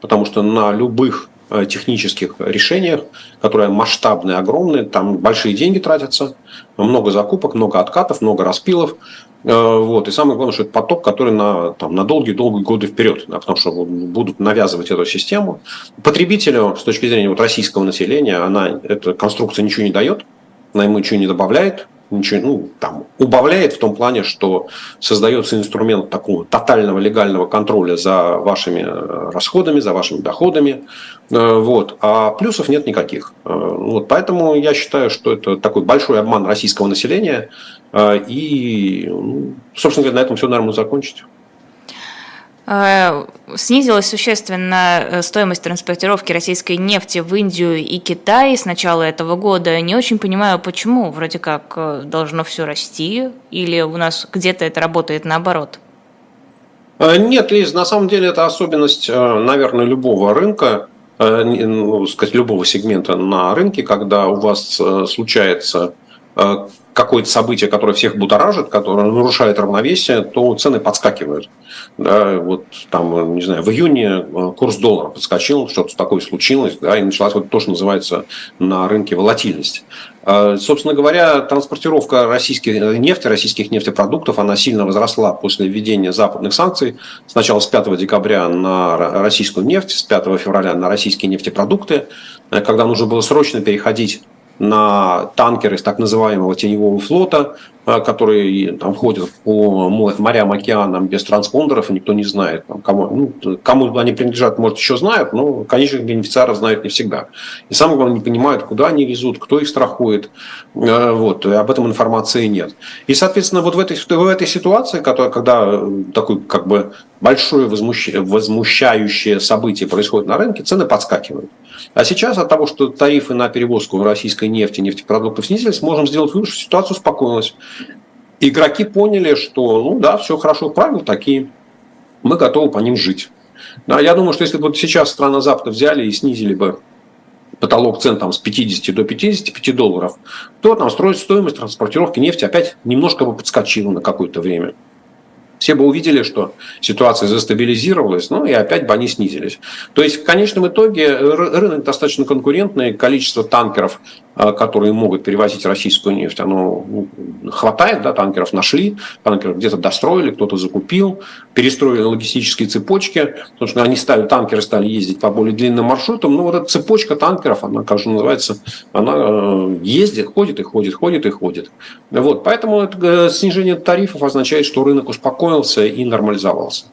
потому что на любых технических решениях, которые масштабные, огромные, там большие деньги тратятся, много закупок, много откатов, много распилов. Э, вот. И самое главное, что это поток, который на, там, на долгие-долгие годы вперед, да, потому что будут навязывать эту систему. Потребителю, с точки зрения вот, российского населения, она, эта конструкция ничего не дает, она ему ничего не добавляет, ничего, ну, там, убавляет в том плане, что создается инструмент такого тотального легального контроля за вашими э, расходами, за вашими доходами. Э, вот. А плюсов нет никаких. Э, вот. Поэтому я считаю, что это такой большой обман российского населения. И, ну, собственно говоря, на этом все, наверное, закончить. Э, снизилась существенно э, стоимость транспортировки российской нефти в Индию и Китай с начала этого года. Не очень понимаю, почему. Вроде как э, должно все расти, или у нас где-то это работает наоборот? Нет, Лиз, на самом деле это особенность, наверное, любого рынка, ну, сказать, любого сегмента на рынке, когда у вас случается какое-то событие, которое всех будоражит, которое нарушает равновесие, то цены подскакивают. Да, вот там, не знаю, в июне э, курс доллара подскочил, что-то такое случилось, да, и началась вот то, что называется на рынке волатильность. А, собственно говоря, транспортировка российской нефти, российских нефтепродуктов, она сильно возросла после введения западных санкций. Сначала с 5 декабря на российскую нефть, с 5 февраля на российские нефтепродукты, э, когда нужно было срочно переходить на танкеры из так называемого теневого флота, которые там ходят по морям, океанам без транспондеров, и никто не знает, там, кому, ну, кому они принадлежат, может, еще знают, но конечных бенефициаров знают не всегда. И самое главное, не понимают, куда они везут, кто их страхует. Э, вот, об этом информации нет. И, соответственно, вот в этой, в этой ситуации, которая, когда э, такой как бы большое возмущающее событие происходит на рынке, цены подскакивают. А сейчас от того, что тарифы на перевозку российской нефти, нефтепродуктов снизились, можем сделать вывод, что ситуация успокоилась. Игроки поняли, что, ну да, все хорошо, правила такие, мы готовы по ним жить. Да, я думаю, что если бы вот сейчас страны Запада взяли и снизили бы потолок цен там, с 50 до 55 долларов, то там стоимость транспортировки нефти опять немножко бы подскочила на какое-то время все бы увидели, что ситуация застабилизировалась, ну и опять бы они снизились. То есть в конечном итоге рынок достаточно конкурентный, количество танкеров которые могут перевозить российскую нефть, оно ну, хватает, да, танкеров нашли, танкеров где-то достроили, кто-то закупил, перестроили логистические цепочки, потому что они стали, танкеры стали ездить по более длинным маршрутам, но вот эта цепочка танкеров, она, как же называется, она э, ездит, ходит и ходит, ходит и ходит. Вот, поэтому это, э, снижение тарифов означает, что рынок успокоился и нормализовался.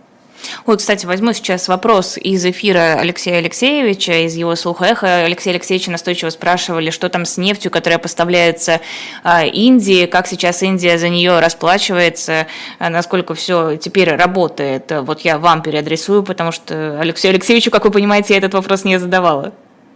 Вот, кстати, возьму сейчас вопрос из эфира Алексея Алексеевича, из его слуха эхо. Алексей Алексеевич настойчиво спрашивали, что там с нефтью, которая поставляется а, Индии, как сейчас Индия за нее расплачивается, а, насколько все теперь работает. Вот я вам переадресую, потому что Алексею Алексеевичу, как вы понимаете, я этот вопрос не задавала.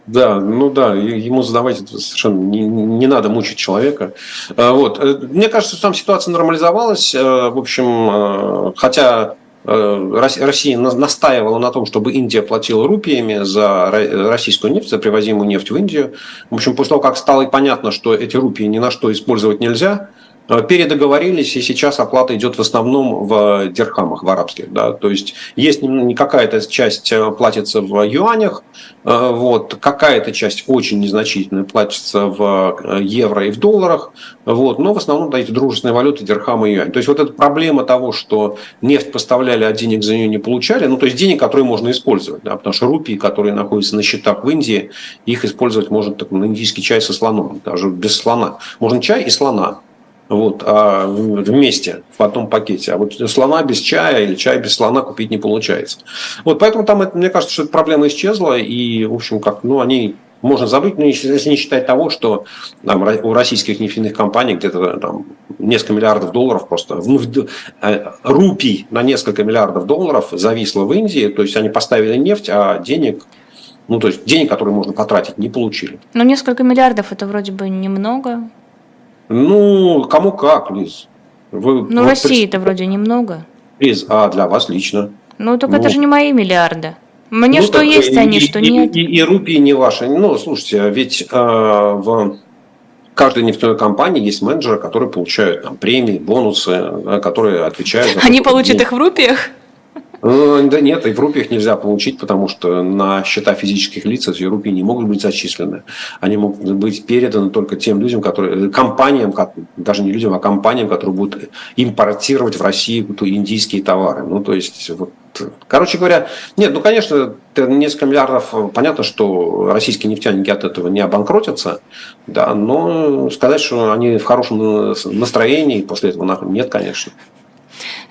Да, ну да, ему задавать это совершенно не, не надо мучить человека. А, вот. Э, мне кажется, что там ситуация нормализовалась. Э, в общем, э, хотя Россия настаивала на том, чтобы Индия платила рупиями за российскую нефть, за привозимую нефть в Индию. В общем, после того, как стало понятно, что эти рупии ни на что использовать нельзя, Э, передоговорились, и сейчас оплата идет в основном в дирхамах, в арабских. Да? То есть есть какая-то часть э, платится в юанях, э, вот, какая-то часть очень незначительная платится в евро и в долларах, вот, но в основном да, эти дружественные валюты дирхам и юань. То есть вот эта проблема того, что нефть поставляли, а денег за нее не получали, ну то есть денег, которые можно использовать, да, потому что рупии, которые находятся на счетах в Индии, их использовать можно так, на индийский чай со слоном, даже без слона. Можно чай и слона вот, а вместе в одном пакете. А вот слона без чая или чай без слона купить не получается. Вот, поэтому там, мне кажется, что эта проблема исчезла, и, в общем, как, ну, они можно забыть, но если не считать того, что там, у российских нефтяных компаний где-то там несколько миллиардов долларов просто, ну, рупий на несколько миллиардов долларов зависло в Индии, то есть они поставили нефть, а денег ну, то есть денег, которые можно потратить, не получили. Ну, несколько миллиардов это вроде бы немного. Ну, кому как, Лиз. Вы, ну, вот России это вроде немного. Лиз, а для вас лично? Ну, так ну, это же не мои миллиарды. Мне ну, что есть и, они, что и, нет. И, и, и рупии не ваши. Ну, слушайте, ведь э, в каждой нефтяной компании есть менеджеры, которые получают там, премии, бонусы, которые отвечают за... Они получат их в рупиях? Ну, да нет, и в рупиях нельзя получить, потому что на счета физических лиц эти рупии не могут быть зачислены. Они могут быть переданы только тем людям, которые, компаниям, даже не людям, а компаниям, которые будут импортировать в Россию индийские товары. Ну, то есть, вот, короче говоря, нет, ну, конечно, несколько миллиардов, понятно, что российские нефтяники от этого не обанкротятся, да, но сказать, что они в хорошем настроении после этого нет, конечно.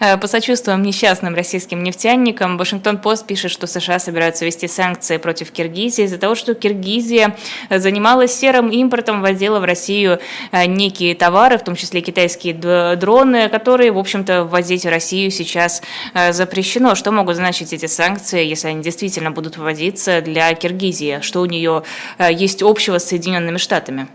Э, посочувствуем несчастным российским нефтяникам. Вашингтон-Пост пишет, что США собираются ввести санкции против Киргизии из-за того, что Киргизия занималась серым импортом, возила в Россию э, некие товары, в том числе китайские дроны, которые, в общем-то, ввозить в Россию сейчас э, запрещено. Что могут значить эти санкции, если они действительно будут вводиться для Киргизии? Что у нее есть общего с Соединенными Штатами?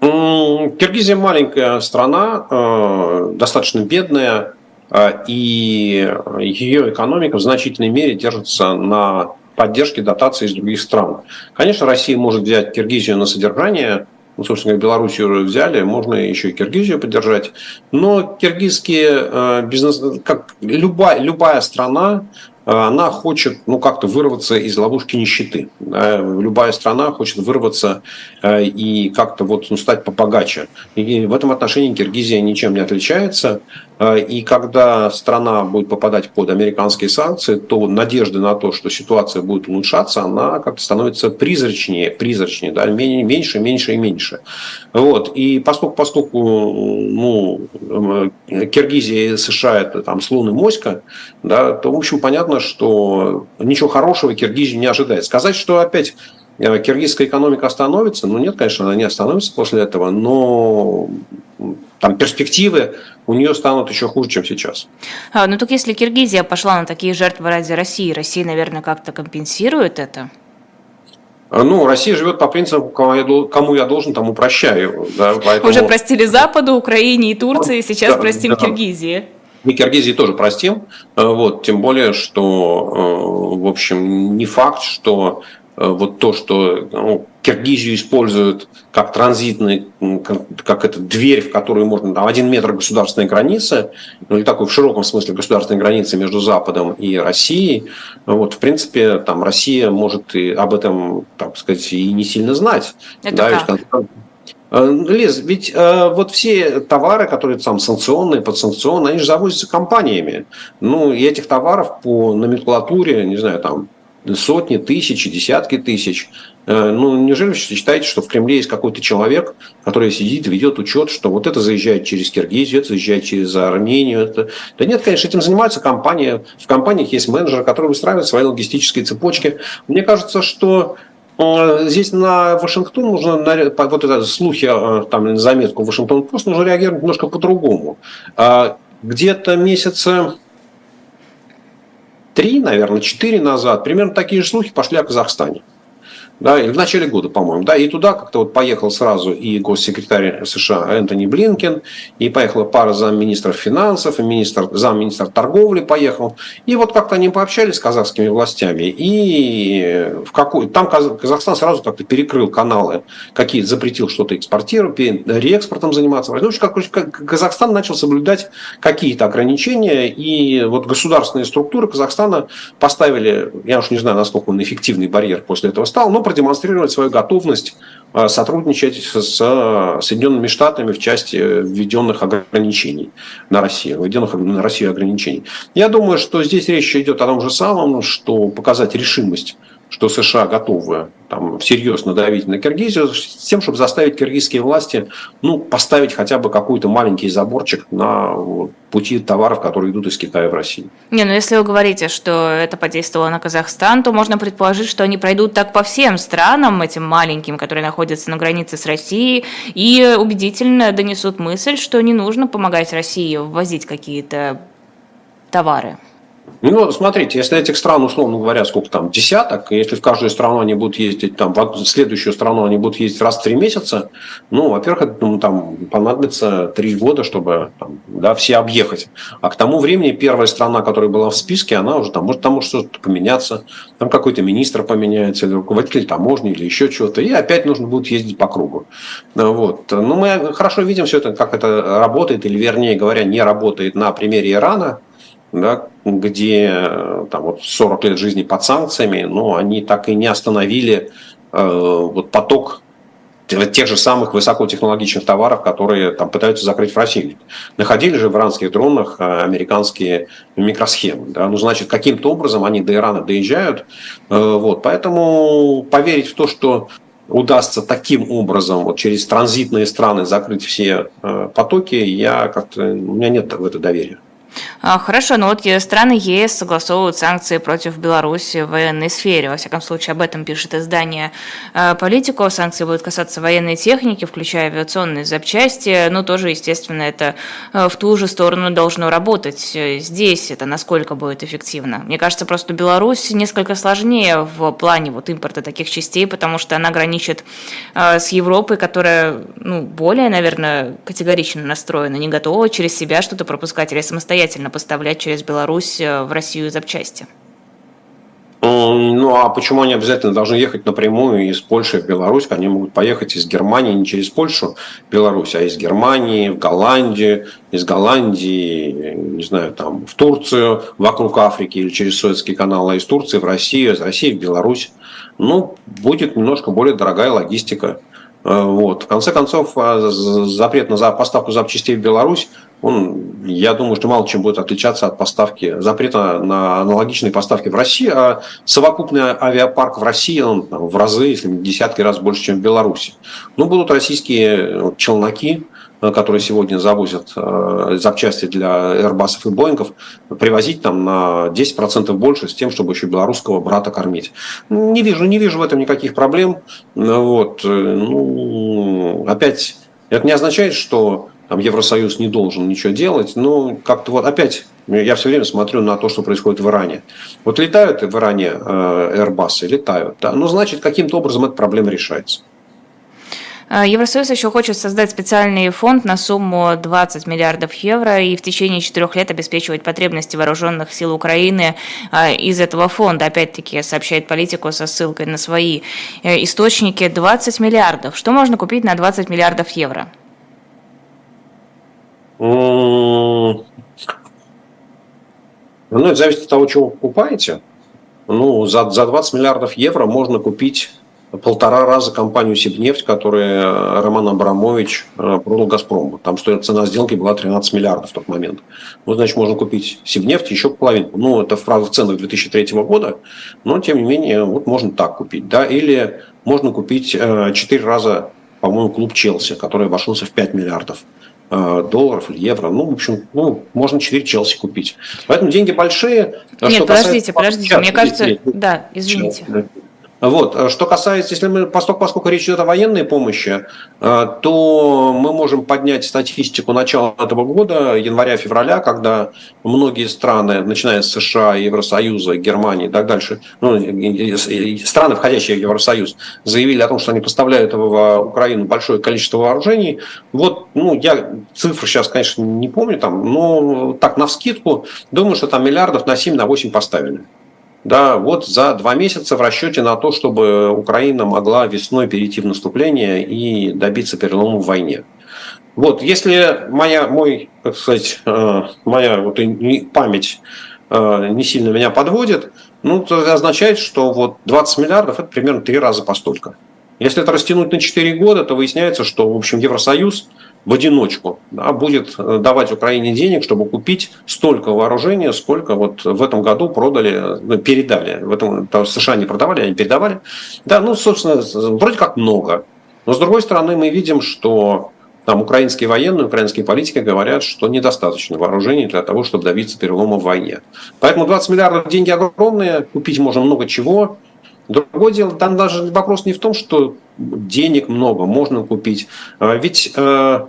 Киргизия маленькая страна, э, достаточно бедная, э, и ее экономика в значительной мере держится на поддержке дотаций из других стран. Конечно, Россия может взять Киргизию на содержание, ну, собственно, Белоруссию уже взяли, можно еще и Киргизию поддержать. Но киргизские э, бизнес, как любая, любая страна, она хочет ну, как-то вырваться из ловушки нищеты. Любая страна хочет вырваться э, и как-то вот ну, стать побогаче. И в этом отношении Киргизия ничем не отличается. Э, и когда страна будет попадать под американские санкции, то надежды на то, что ситуация будет улучшаться, она как-то становится призрачнее, призрачнее, да, меньше, меньше и меньше. Вот. И поскольку, поскольку ну, э, Киргизия и США это там слон и моська, да, то, в общем, понятно, что ничего хорошего Киргизию не ожидает. Сказать, что опять э, киргизская экономика остановится, ну нет, конечно, она не остановится после этого, но там перспективы у нее станут еще хуже, чем сейчас. А, ну так если Киргизия пошла на такие жертвы ради России, Россия, наверное, как-то компенсирует это? А, ну, Россия живет по принципу, кому я, должен, тому прощаю. Да, поэтому... Уже простили Западу, Украине и Турции, сейчас да, простим да. Киргизии. Мы Киргизии тоже простим, э, вот, тем более, что, э, в общем, не факт, что э, вот то, что ну, Киргизию используют как транзитный, как, это дверь, в которую можно, там, один метр государственной границы, ну, или такой в широком смысле государственной границы между Западом и Россией, вот, в принципе, там Россия может и об этом, так сказать, и не сильно знать. Это да, как? Ведь, э, Лиз, ведь э, вот все товары, которые там санкционные, подсанкционные, они же завозятся компаниями. Ну, и этих товаров по номенклатуре, не знаю, там сотни, тысячи, десятки тысяч. Э, ну, неужели вы считаете, что в Кремле есть какой-то человек, который сидит, ведет учет, что вот это заезжает через Киргизию, это заезжает через Армению? Это... Да нет, конечно, этим занимается компания. В компаниях есть менеджер, который выстраивает свои логистические цепочки. Мне кажется, что э, Здесь на Вашингтон нужно, вот это слухи, э, там, заметку Вашингтон Пост, нужно реагировать немножко по-другому. А где-то месяца три, наверное, четыре назад. Примерно такие же слухи пошли о Казахстане да, или в начале года, по-моему, да, и туда как-то вот поехал сразу и госсекретарь США Энтони Блинкен, и поехала пара замминистров финансов, и министр, замминистра торговли поехал, и вот как-то они пообщались с казахскими властями, и в какой, там Казахстан сразу как-то перекрыл каналы, какие запретил что-то экспортировать, реэкспортом заниматься, ну, как Казахстан начал соблюдать какие-то ограничения, и вот государственные структуры Казахстана поставили, я уж не знаю, насколько он эффективный барьер после этого стал, но продемонстрировать свою готовность а, сотрудничать с а, Соединенными Штатами в части введенных ограничений на Россию, введенных на Россию ограничений. Я думаю, что здесь речь идет о том же самом, что показать решимость что США готовы там, всерьез надавить на Киргизию, с тем, чтобы заставить киргизские власти ну, поставить хотя бы какой-то маленький заборчик на пути товаров, которые идут из Китая в Россию. Не, ну если вы говорите, что это подействовало на Казахстан, то можно предположить, что они пройдут так по всем странам, этим маленьким, которые находятся на границе с Россией, и убедительно донесут мысль, что не нужно помогать России ввозить какие-то товары. Ну, смотрите, если этих стран, условно говоря, сколько там, десяток, если в каждую страну они будут ездить, там, в следующую страну они будут ездить раз в три месяца, ну, во-первых, ну, там понадобится три года, чтобы там, да, все объехать. А к тому времени первая страна, которая была в списке, она уже там может, там может что-то поменяться, там какой-то министр поменяется, или руководитель таможни, или еще чего-то, и опять нужно будет ездить по кругу. Вот. Ну, мы хорошо видим все это, как это работает, или вернее говоря, не работает на примере Ирана, да, где там, вот 40 лет жизни под санкциями, но они так и не остановили э, вот поток тех же самых высокотехнологичных товаров, которые там пытаются закрыть в России. Находили же в иранских дронах э, американские микросхемы. Да? Ну, значит, каким-то образом они до Ирана доезжают. Э, вот. Поэтому поверить в то, что удастся таким образом вот через транзитные страны закрыть все э, потоки, я как-то у меня нет в это доверия. А, хорошо, но вот страны ЕС согласовывают санкции против Беларуси в военной сфере. Во всяком случае, об этом пишет издание а, «Политико». Санкции будут касаться военной техники, включая авиационные запчасти. Но тоже, естественно, это а, в ту же сторону должно работать. Здесь это насколько будет эффективно? Мне кажется, просто Беларусь несколько сложнее в плане вот импорта таких частей, потому что она граничит с Европой, которая ну, более, наверное, категорично настроена, не готова через себя что-то пропускать или самостоятельно самостоятельно поставлять через Беларусь э, в Россию запчасти? Ну, а почему они обязательно должны ехать напрямую из Польши в Беларусь? Они могут поехать из Германии не через Польшу, Беларусь, а из Германии, в Голландию, из Голландии, не знаю, там, в Турцию, вокруг Африки или через Суэцкий канал, а из Турции в Россию, из России в Беларусь. Ну, будет немножко более дорогая логистика. Э, вот. В конце концов, запрет на поставку запчастей в Беларусь он, я думаю, что мало чем будет отличаться от поставки, запрета на аналогичные поставки в России, а совокупный авиапарк в России, он там, в разы, если не десятки раз больше, чем в Беларуси. Ну, будут российские челноки, которые сегодня завозят э, запчасти для Airbus и Боингов, привозить там на 10% больше с тем, чтобы еще белорусского брата кормить. Не вижу, не вижу в этом никаких проблем. Вот. Э, ну, опять, это не означает, что там Евросоюз не должен ничего делать, но как-то вот опять я все время смотрю на то, что происходит в Иране. Вот летают в Иране э, Airbus, летают, да, ну значит каким-то образом эта проблема решается. Э, Евросоюз еще хочет создать специальный фонд на сумму 20 миллиардов евро и в течение четырех лет обеспечивать потребности вооруженных сил Украины э, из этого фонда. Опять-таки, сообщает политику со ссылкой на свои источники. 20 миллиардов. Что можно купить на 20 миллиардов евро? Ну, это зависит от того, чего вы покупаете. Ну, за, за 20 миллиардов евро можно купить полтора раза компанию Сибнефть, которую Роман Абрамович э, продал Газпрому. Там стоит цена сделки была 13 миллиардов в тот момент. Ну, значит, можно купить Сибнефть еще половину. Ну, это, правда, в ценах 2003 года, но, тем не менее, вот можно так купить. Да? Или можно купить 4 э, раза, по-моему, клуб Челси, который обошелся в 5 миллиардов. Э, долларов или евро. Ну, в общем, ну, можно 4 Челси купить. Поэтому деньги большие. Нет, что подождите, касается... подождите. Мне кажется, да, извините. Вот. Э, что касается, если мы, поскольку, поскольку речь идет о военной помощи, э, то мы можем поднять статистику начала этого года, января-февраля, когда многие страны, начиная с США, Евросоюза, Германии и так дальше, ну, страны, входящие в Евросоюз, заявили о том, что они поставляют в Украину большое количество вооружений. Вот, ну, я цифры сейчас, конечно, не помню, там, но так, на вскидку, думаю, что там миллиардов на 7, на 8 поставили да, вот за два месяца в расчете на то, чтобы Украина могла весной перейти в наступление и добиться перелома в войне. Вот, если моя, мой, как сказать, э, моя вот память э, не сильно меня подводит, ну, то это означает, что вот 20 миллиардов – это примерно три раза постолько. Если это растянуть на 4 года, то выясняется, что, в общем, Евросоюз – в одиночку да, будет э, давать Украине денег, чтобы купить столько вооружения, сколько вот в этом году продали, ну, передали. В этом то США не продавали, они передавали. Да, ну, собственно, вроде как много. Но с другой стороны, мы видим, что там украинские военные, украинские политики говорят, что недостаточно вооружений для того, чтобы добиться перелома в войне. Поэтому 20 миллиардов деньги огромные, купить можно много чего. Другое дело, там даже вопрос не в том, что денег много, можно купить. А ведь э,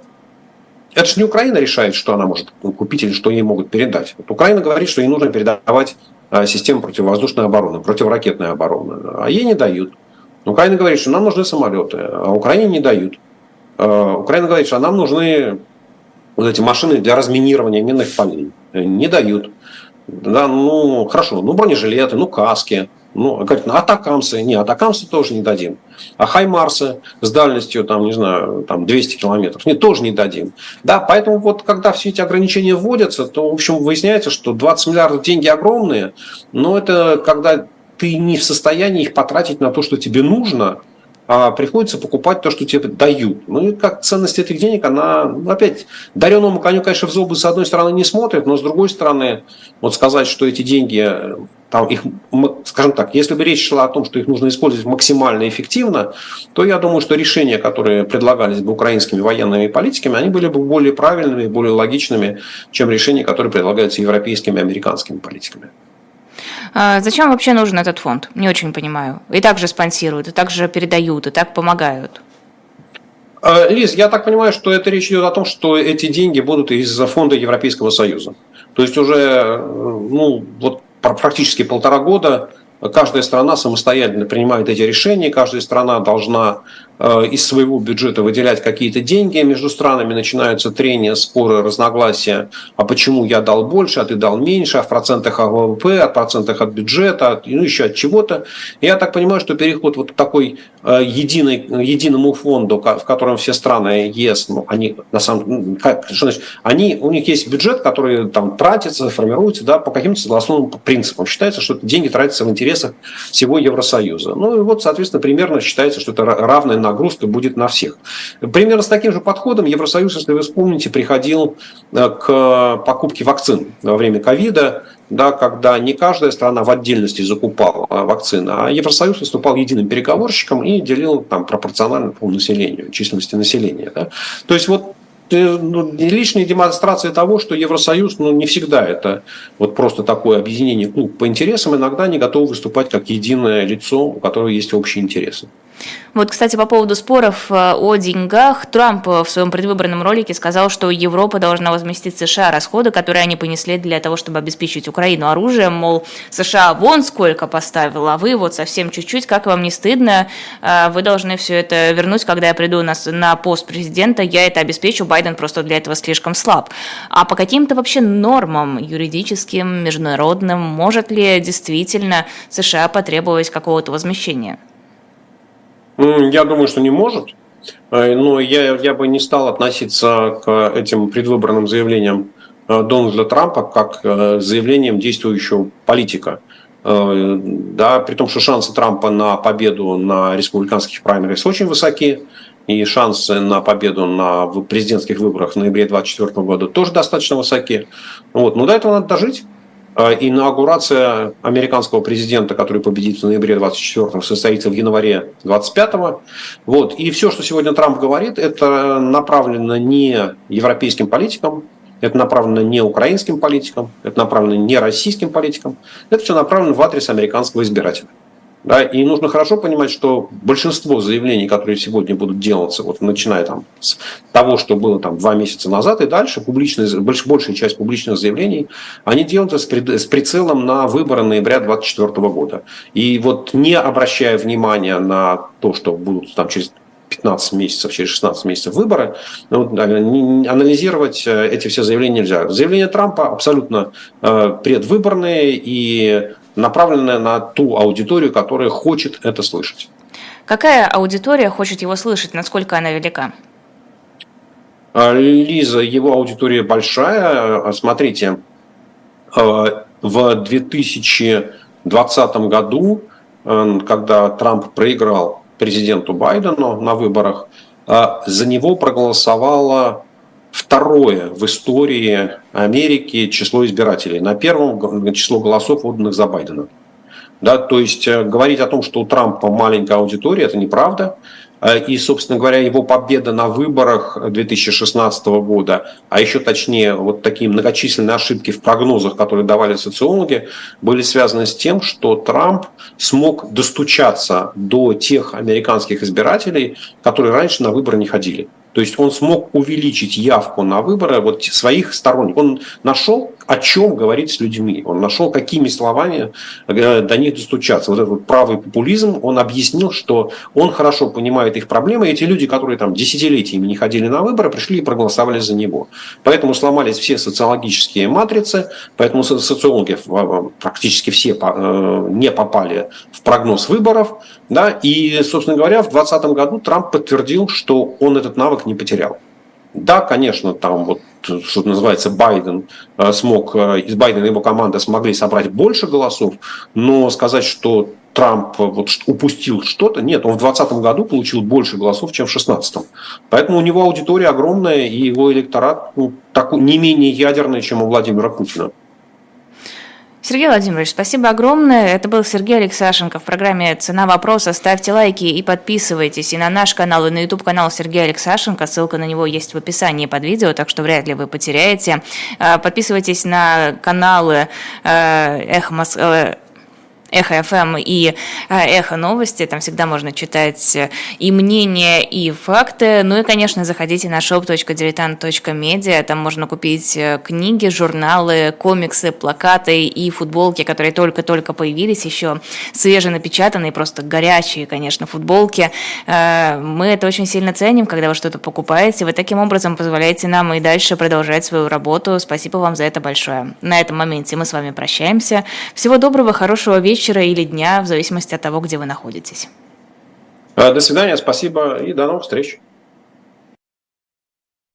это же не Украина решает, что она может купить или что ей могут передать. Вот Украина говорит, что ей нужно передавать э, систему противовоздушной обороны, противоракетной обороны, а ей не дают. Украина говорит, что нам нужны самолеты, а Украине не дают. Э, Украина говорит, что нам нужны вот эти машины для разминирования минных полей. Не дают. Да, ну, хорошо, ну, бронежилеты, ну, каски – Ну, говорит, ну, атакамсы, не, атакамсы тоже не дадим. А хаймарсы с дальностью, там, не знаю, там 200 километров, не, тоже не дадим. Да, поэтому вот когда все эти ограничения вводятся, то, в общем, выясняется, что 20 миллиардов деньги огромные, но это когда ты не в состоянии их потратить на то, что тебе нужно, а приходится покупать то, что тебе дают. Ну и как ценность этих денег, она, ну, опять, дареному коню, конечно, в зубы с одной стороны не смотрит, но с другой стороны, вот сказать, что эти деньги, там их, скажем так, если бы речь шла о том, что их нужно использовать максимально эффективно, то я думаю, что решения, которые предлагались бы украинскими военными политиками, они были бы более правильными, более логичными, чем решения, которые предлагаются европейскими и американскими политиками. А зачем вообще нужен этот фонд? Не очень понимаю. И также спонсируют, и также передают, и так помогают. А, Лиз, я так понимаю, что это речь идет о том, что эти деньги будут из фонда Европейского Союза. То есть уже ну, вот практически полтора года каждая страна самостоятельно принимает эти решения, каждая страна должна из своего бюджета выделять какие-то деньги, между странами начинаются трения, споры, разногласия, а почему я дал больше, а ты дал меньше, а в процентах от ВВП, в процентах от бюджета, ну еще от чего-то. Я так понимаю, что переход вот такой э, единый, единому фонду, в котором все страны ЕС, ну, они на самом ну, как, что значит, они, у них есть бюджет, который там тратится, формируется да, по каким-то согласованным принципам. Считается, что деньги тратятся в интересах всего Евросоюза. Ну и вот, соответственно, примерно считается, что это равное на нагрузка будет на всех. Примерно с таким же подходом Евросоюз, если вы вспомните, приходил э, к покупке вакцин во время ковида, да, когда не каждая страна в отдельности закупала вакцины, а Евросоюз выступал единым переговорщиком и делил там, пропорционально по населению, численности населения. Да. То есть вот ну, лишняя демонстрация того, что Евросоюз ну, не всегда это вот просто такое объединение клуб по интересам, иногда не готов выступать как единое лицо, у которого есть общие интересы. Вот, кстати, по поводу споров э, о деньгах, Трамп в своем предвыборном ролике сказал, что Европа должна возместить США расходы, которые они понесли для того, чтобы обеспечить Украину оружием, мол, США вон сколько поставил, а вы вот совсем чуть-чуть, как вам не стыдно, э, вы должны все это вернуть, когда я приду на, на пост президента, я это обеспечу, Байден просто для этого слишком слаб. А по каким-то вообще нормам юридическим, международным, может ли действительно США потребовать какого-то возмещения? Я думаю, что не может. Э, но я, я бы не стал относиться к этим предвыборным заявлениям э, Дональда Трампа как э, заявлением действующего политика. Да, при том, что шансы Трампа на победу на республиканских праймерис очень высоки, и шансы на победу на президентских выборах в ноябре 2024 года тоже достаточно высоки. Вот. Но до этого надо дожить. А, инаугурация американского президента, который победит в ноябре 24 состоится в январе 25 вот. И все, что сегодня Трамп говорит, это направлено не европейским политикам, это направлено не украинским политикам, это направлено не российским политикам, это все направлено в адрес американского избирателя. Да, и нужно хорошо понимать, что большинство заявлений, которые сегодня будут делаться, вот начиная там с того, что было там два месяца назад и дальше, публичные, больш, большая часть публичных заявлений, они делаются с, с прицелом на выборы ноября 2024 года. И вот не обращая внимания на то, что будут там через 15 месяцев, через 16 месяцев выборы, ну, анализировать э, эти все заявления нельзя. Заявления Трампа абсолютно э, предвыборные и направленная на ту аудиторию, которая хочет это слышать. Какая аудитория хочет его слышать? Насколько она велика? А, Лиза, его аудитория большая. А, смотрите, а, в 2020 году, когда Трамп проиграл президенту Байдену на выборах, за него проголосовало второе в истории Америки число избирателей. На первом число голосов, отданных за Байдена. Да, то есть э, говорить о том, что у Трампа маленькая аудитория, это неправда. Э, и, собственно говоря, его победа на выборах 2016 года, а еще точнее, вот такие многочисленные ошибки в прогнозах, которые давали социологи, были связаны с тем, что Трамп смог достучаться до тех американских избирателей, которые раньше на выборы не ходили. То есть он смог увеличить явку на выборы вот своих сторонников. Он нашел, о чем говорить с людьми. Он нашел, какими словами э, до них достучаться. Вот этот правый популизм, он объяснил, что он хорошо понимает их проблемы. И эти люди, которые там десятилетиями не ходили на выборы, пришли и проголосовали за него. Поэтому сломались все социологические матрицы, поэтому социологи практически все э, не попали в прогноз выборов. Да, и, собственно говоря, в 2020 году Трамп подтвердил, что он этот навык не потерял. Да, конечно, там вот, что называется, Байден э, смог, э, из Байдена и его команда смогли собрать больше голосов, но сказать, что Трамп вот упустил что-то, нет, он в 2020 году получил больше голосов, чем в 2016. Поэтому у него аудитория огромная, и его электорат ну, такой, не менее ядерный, чем у Владимира Путина. Сергей Владимирович, спасибо огромное. Это был Сергей Алексашенко в программе «Цена вопроса». Ставьте лайки и подписывайтесь и на наш канал, и на YouTube-канал Сергея Алексашенко. Ссылка на него есть в описании под видео, так что вряд ли вы потеряете. А, подписывайтесь на каналы э, «Эхо Москвы», э, Эхо ФМ и э, Эхо Новости. Там всегда можно читать э, и мнения, и факты. Ну и, конечно, заходите на shop.diletant.media. Там можно купить э, книги, журналы, комиксы, плакаты и футболки, которые только-только появились, еще свеженапечатанные, просто горячие, конечно, футболки. Мы это очень сильно ценим, когда вы что-то покупаете. Вы таким образом позволяете нам и дальше продолжать свою работу. Спасибо вам за это большое. На этом моменте мы с вами прощаемся. Всего доброго, хорошего вечера вечера или дня, в зависимости от того, где вы находитесь. До свидания, спасибо и до новых встреч.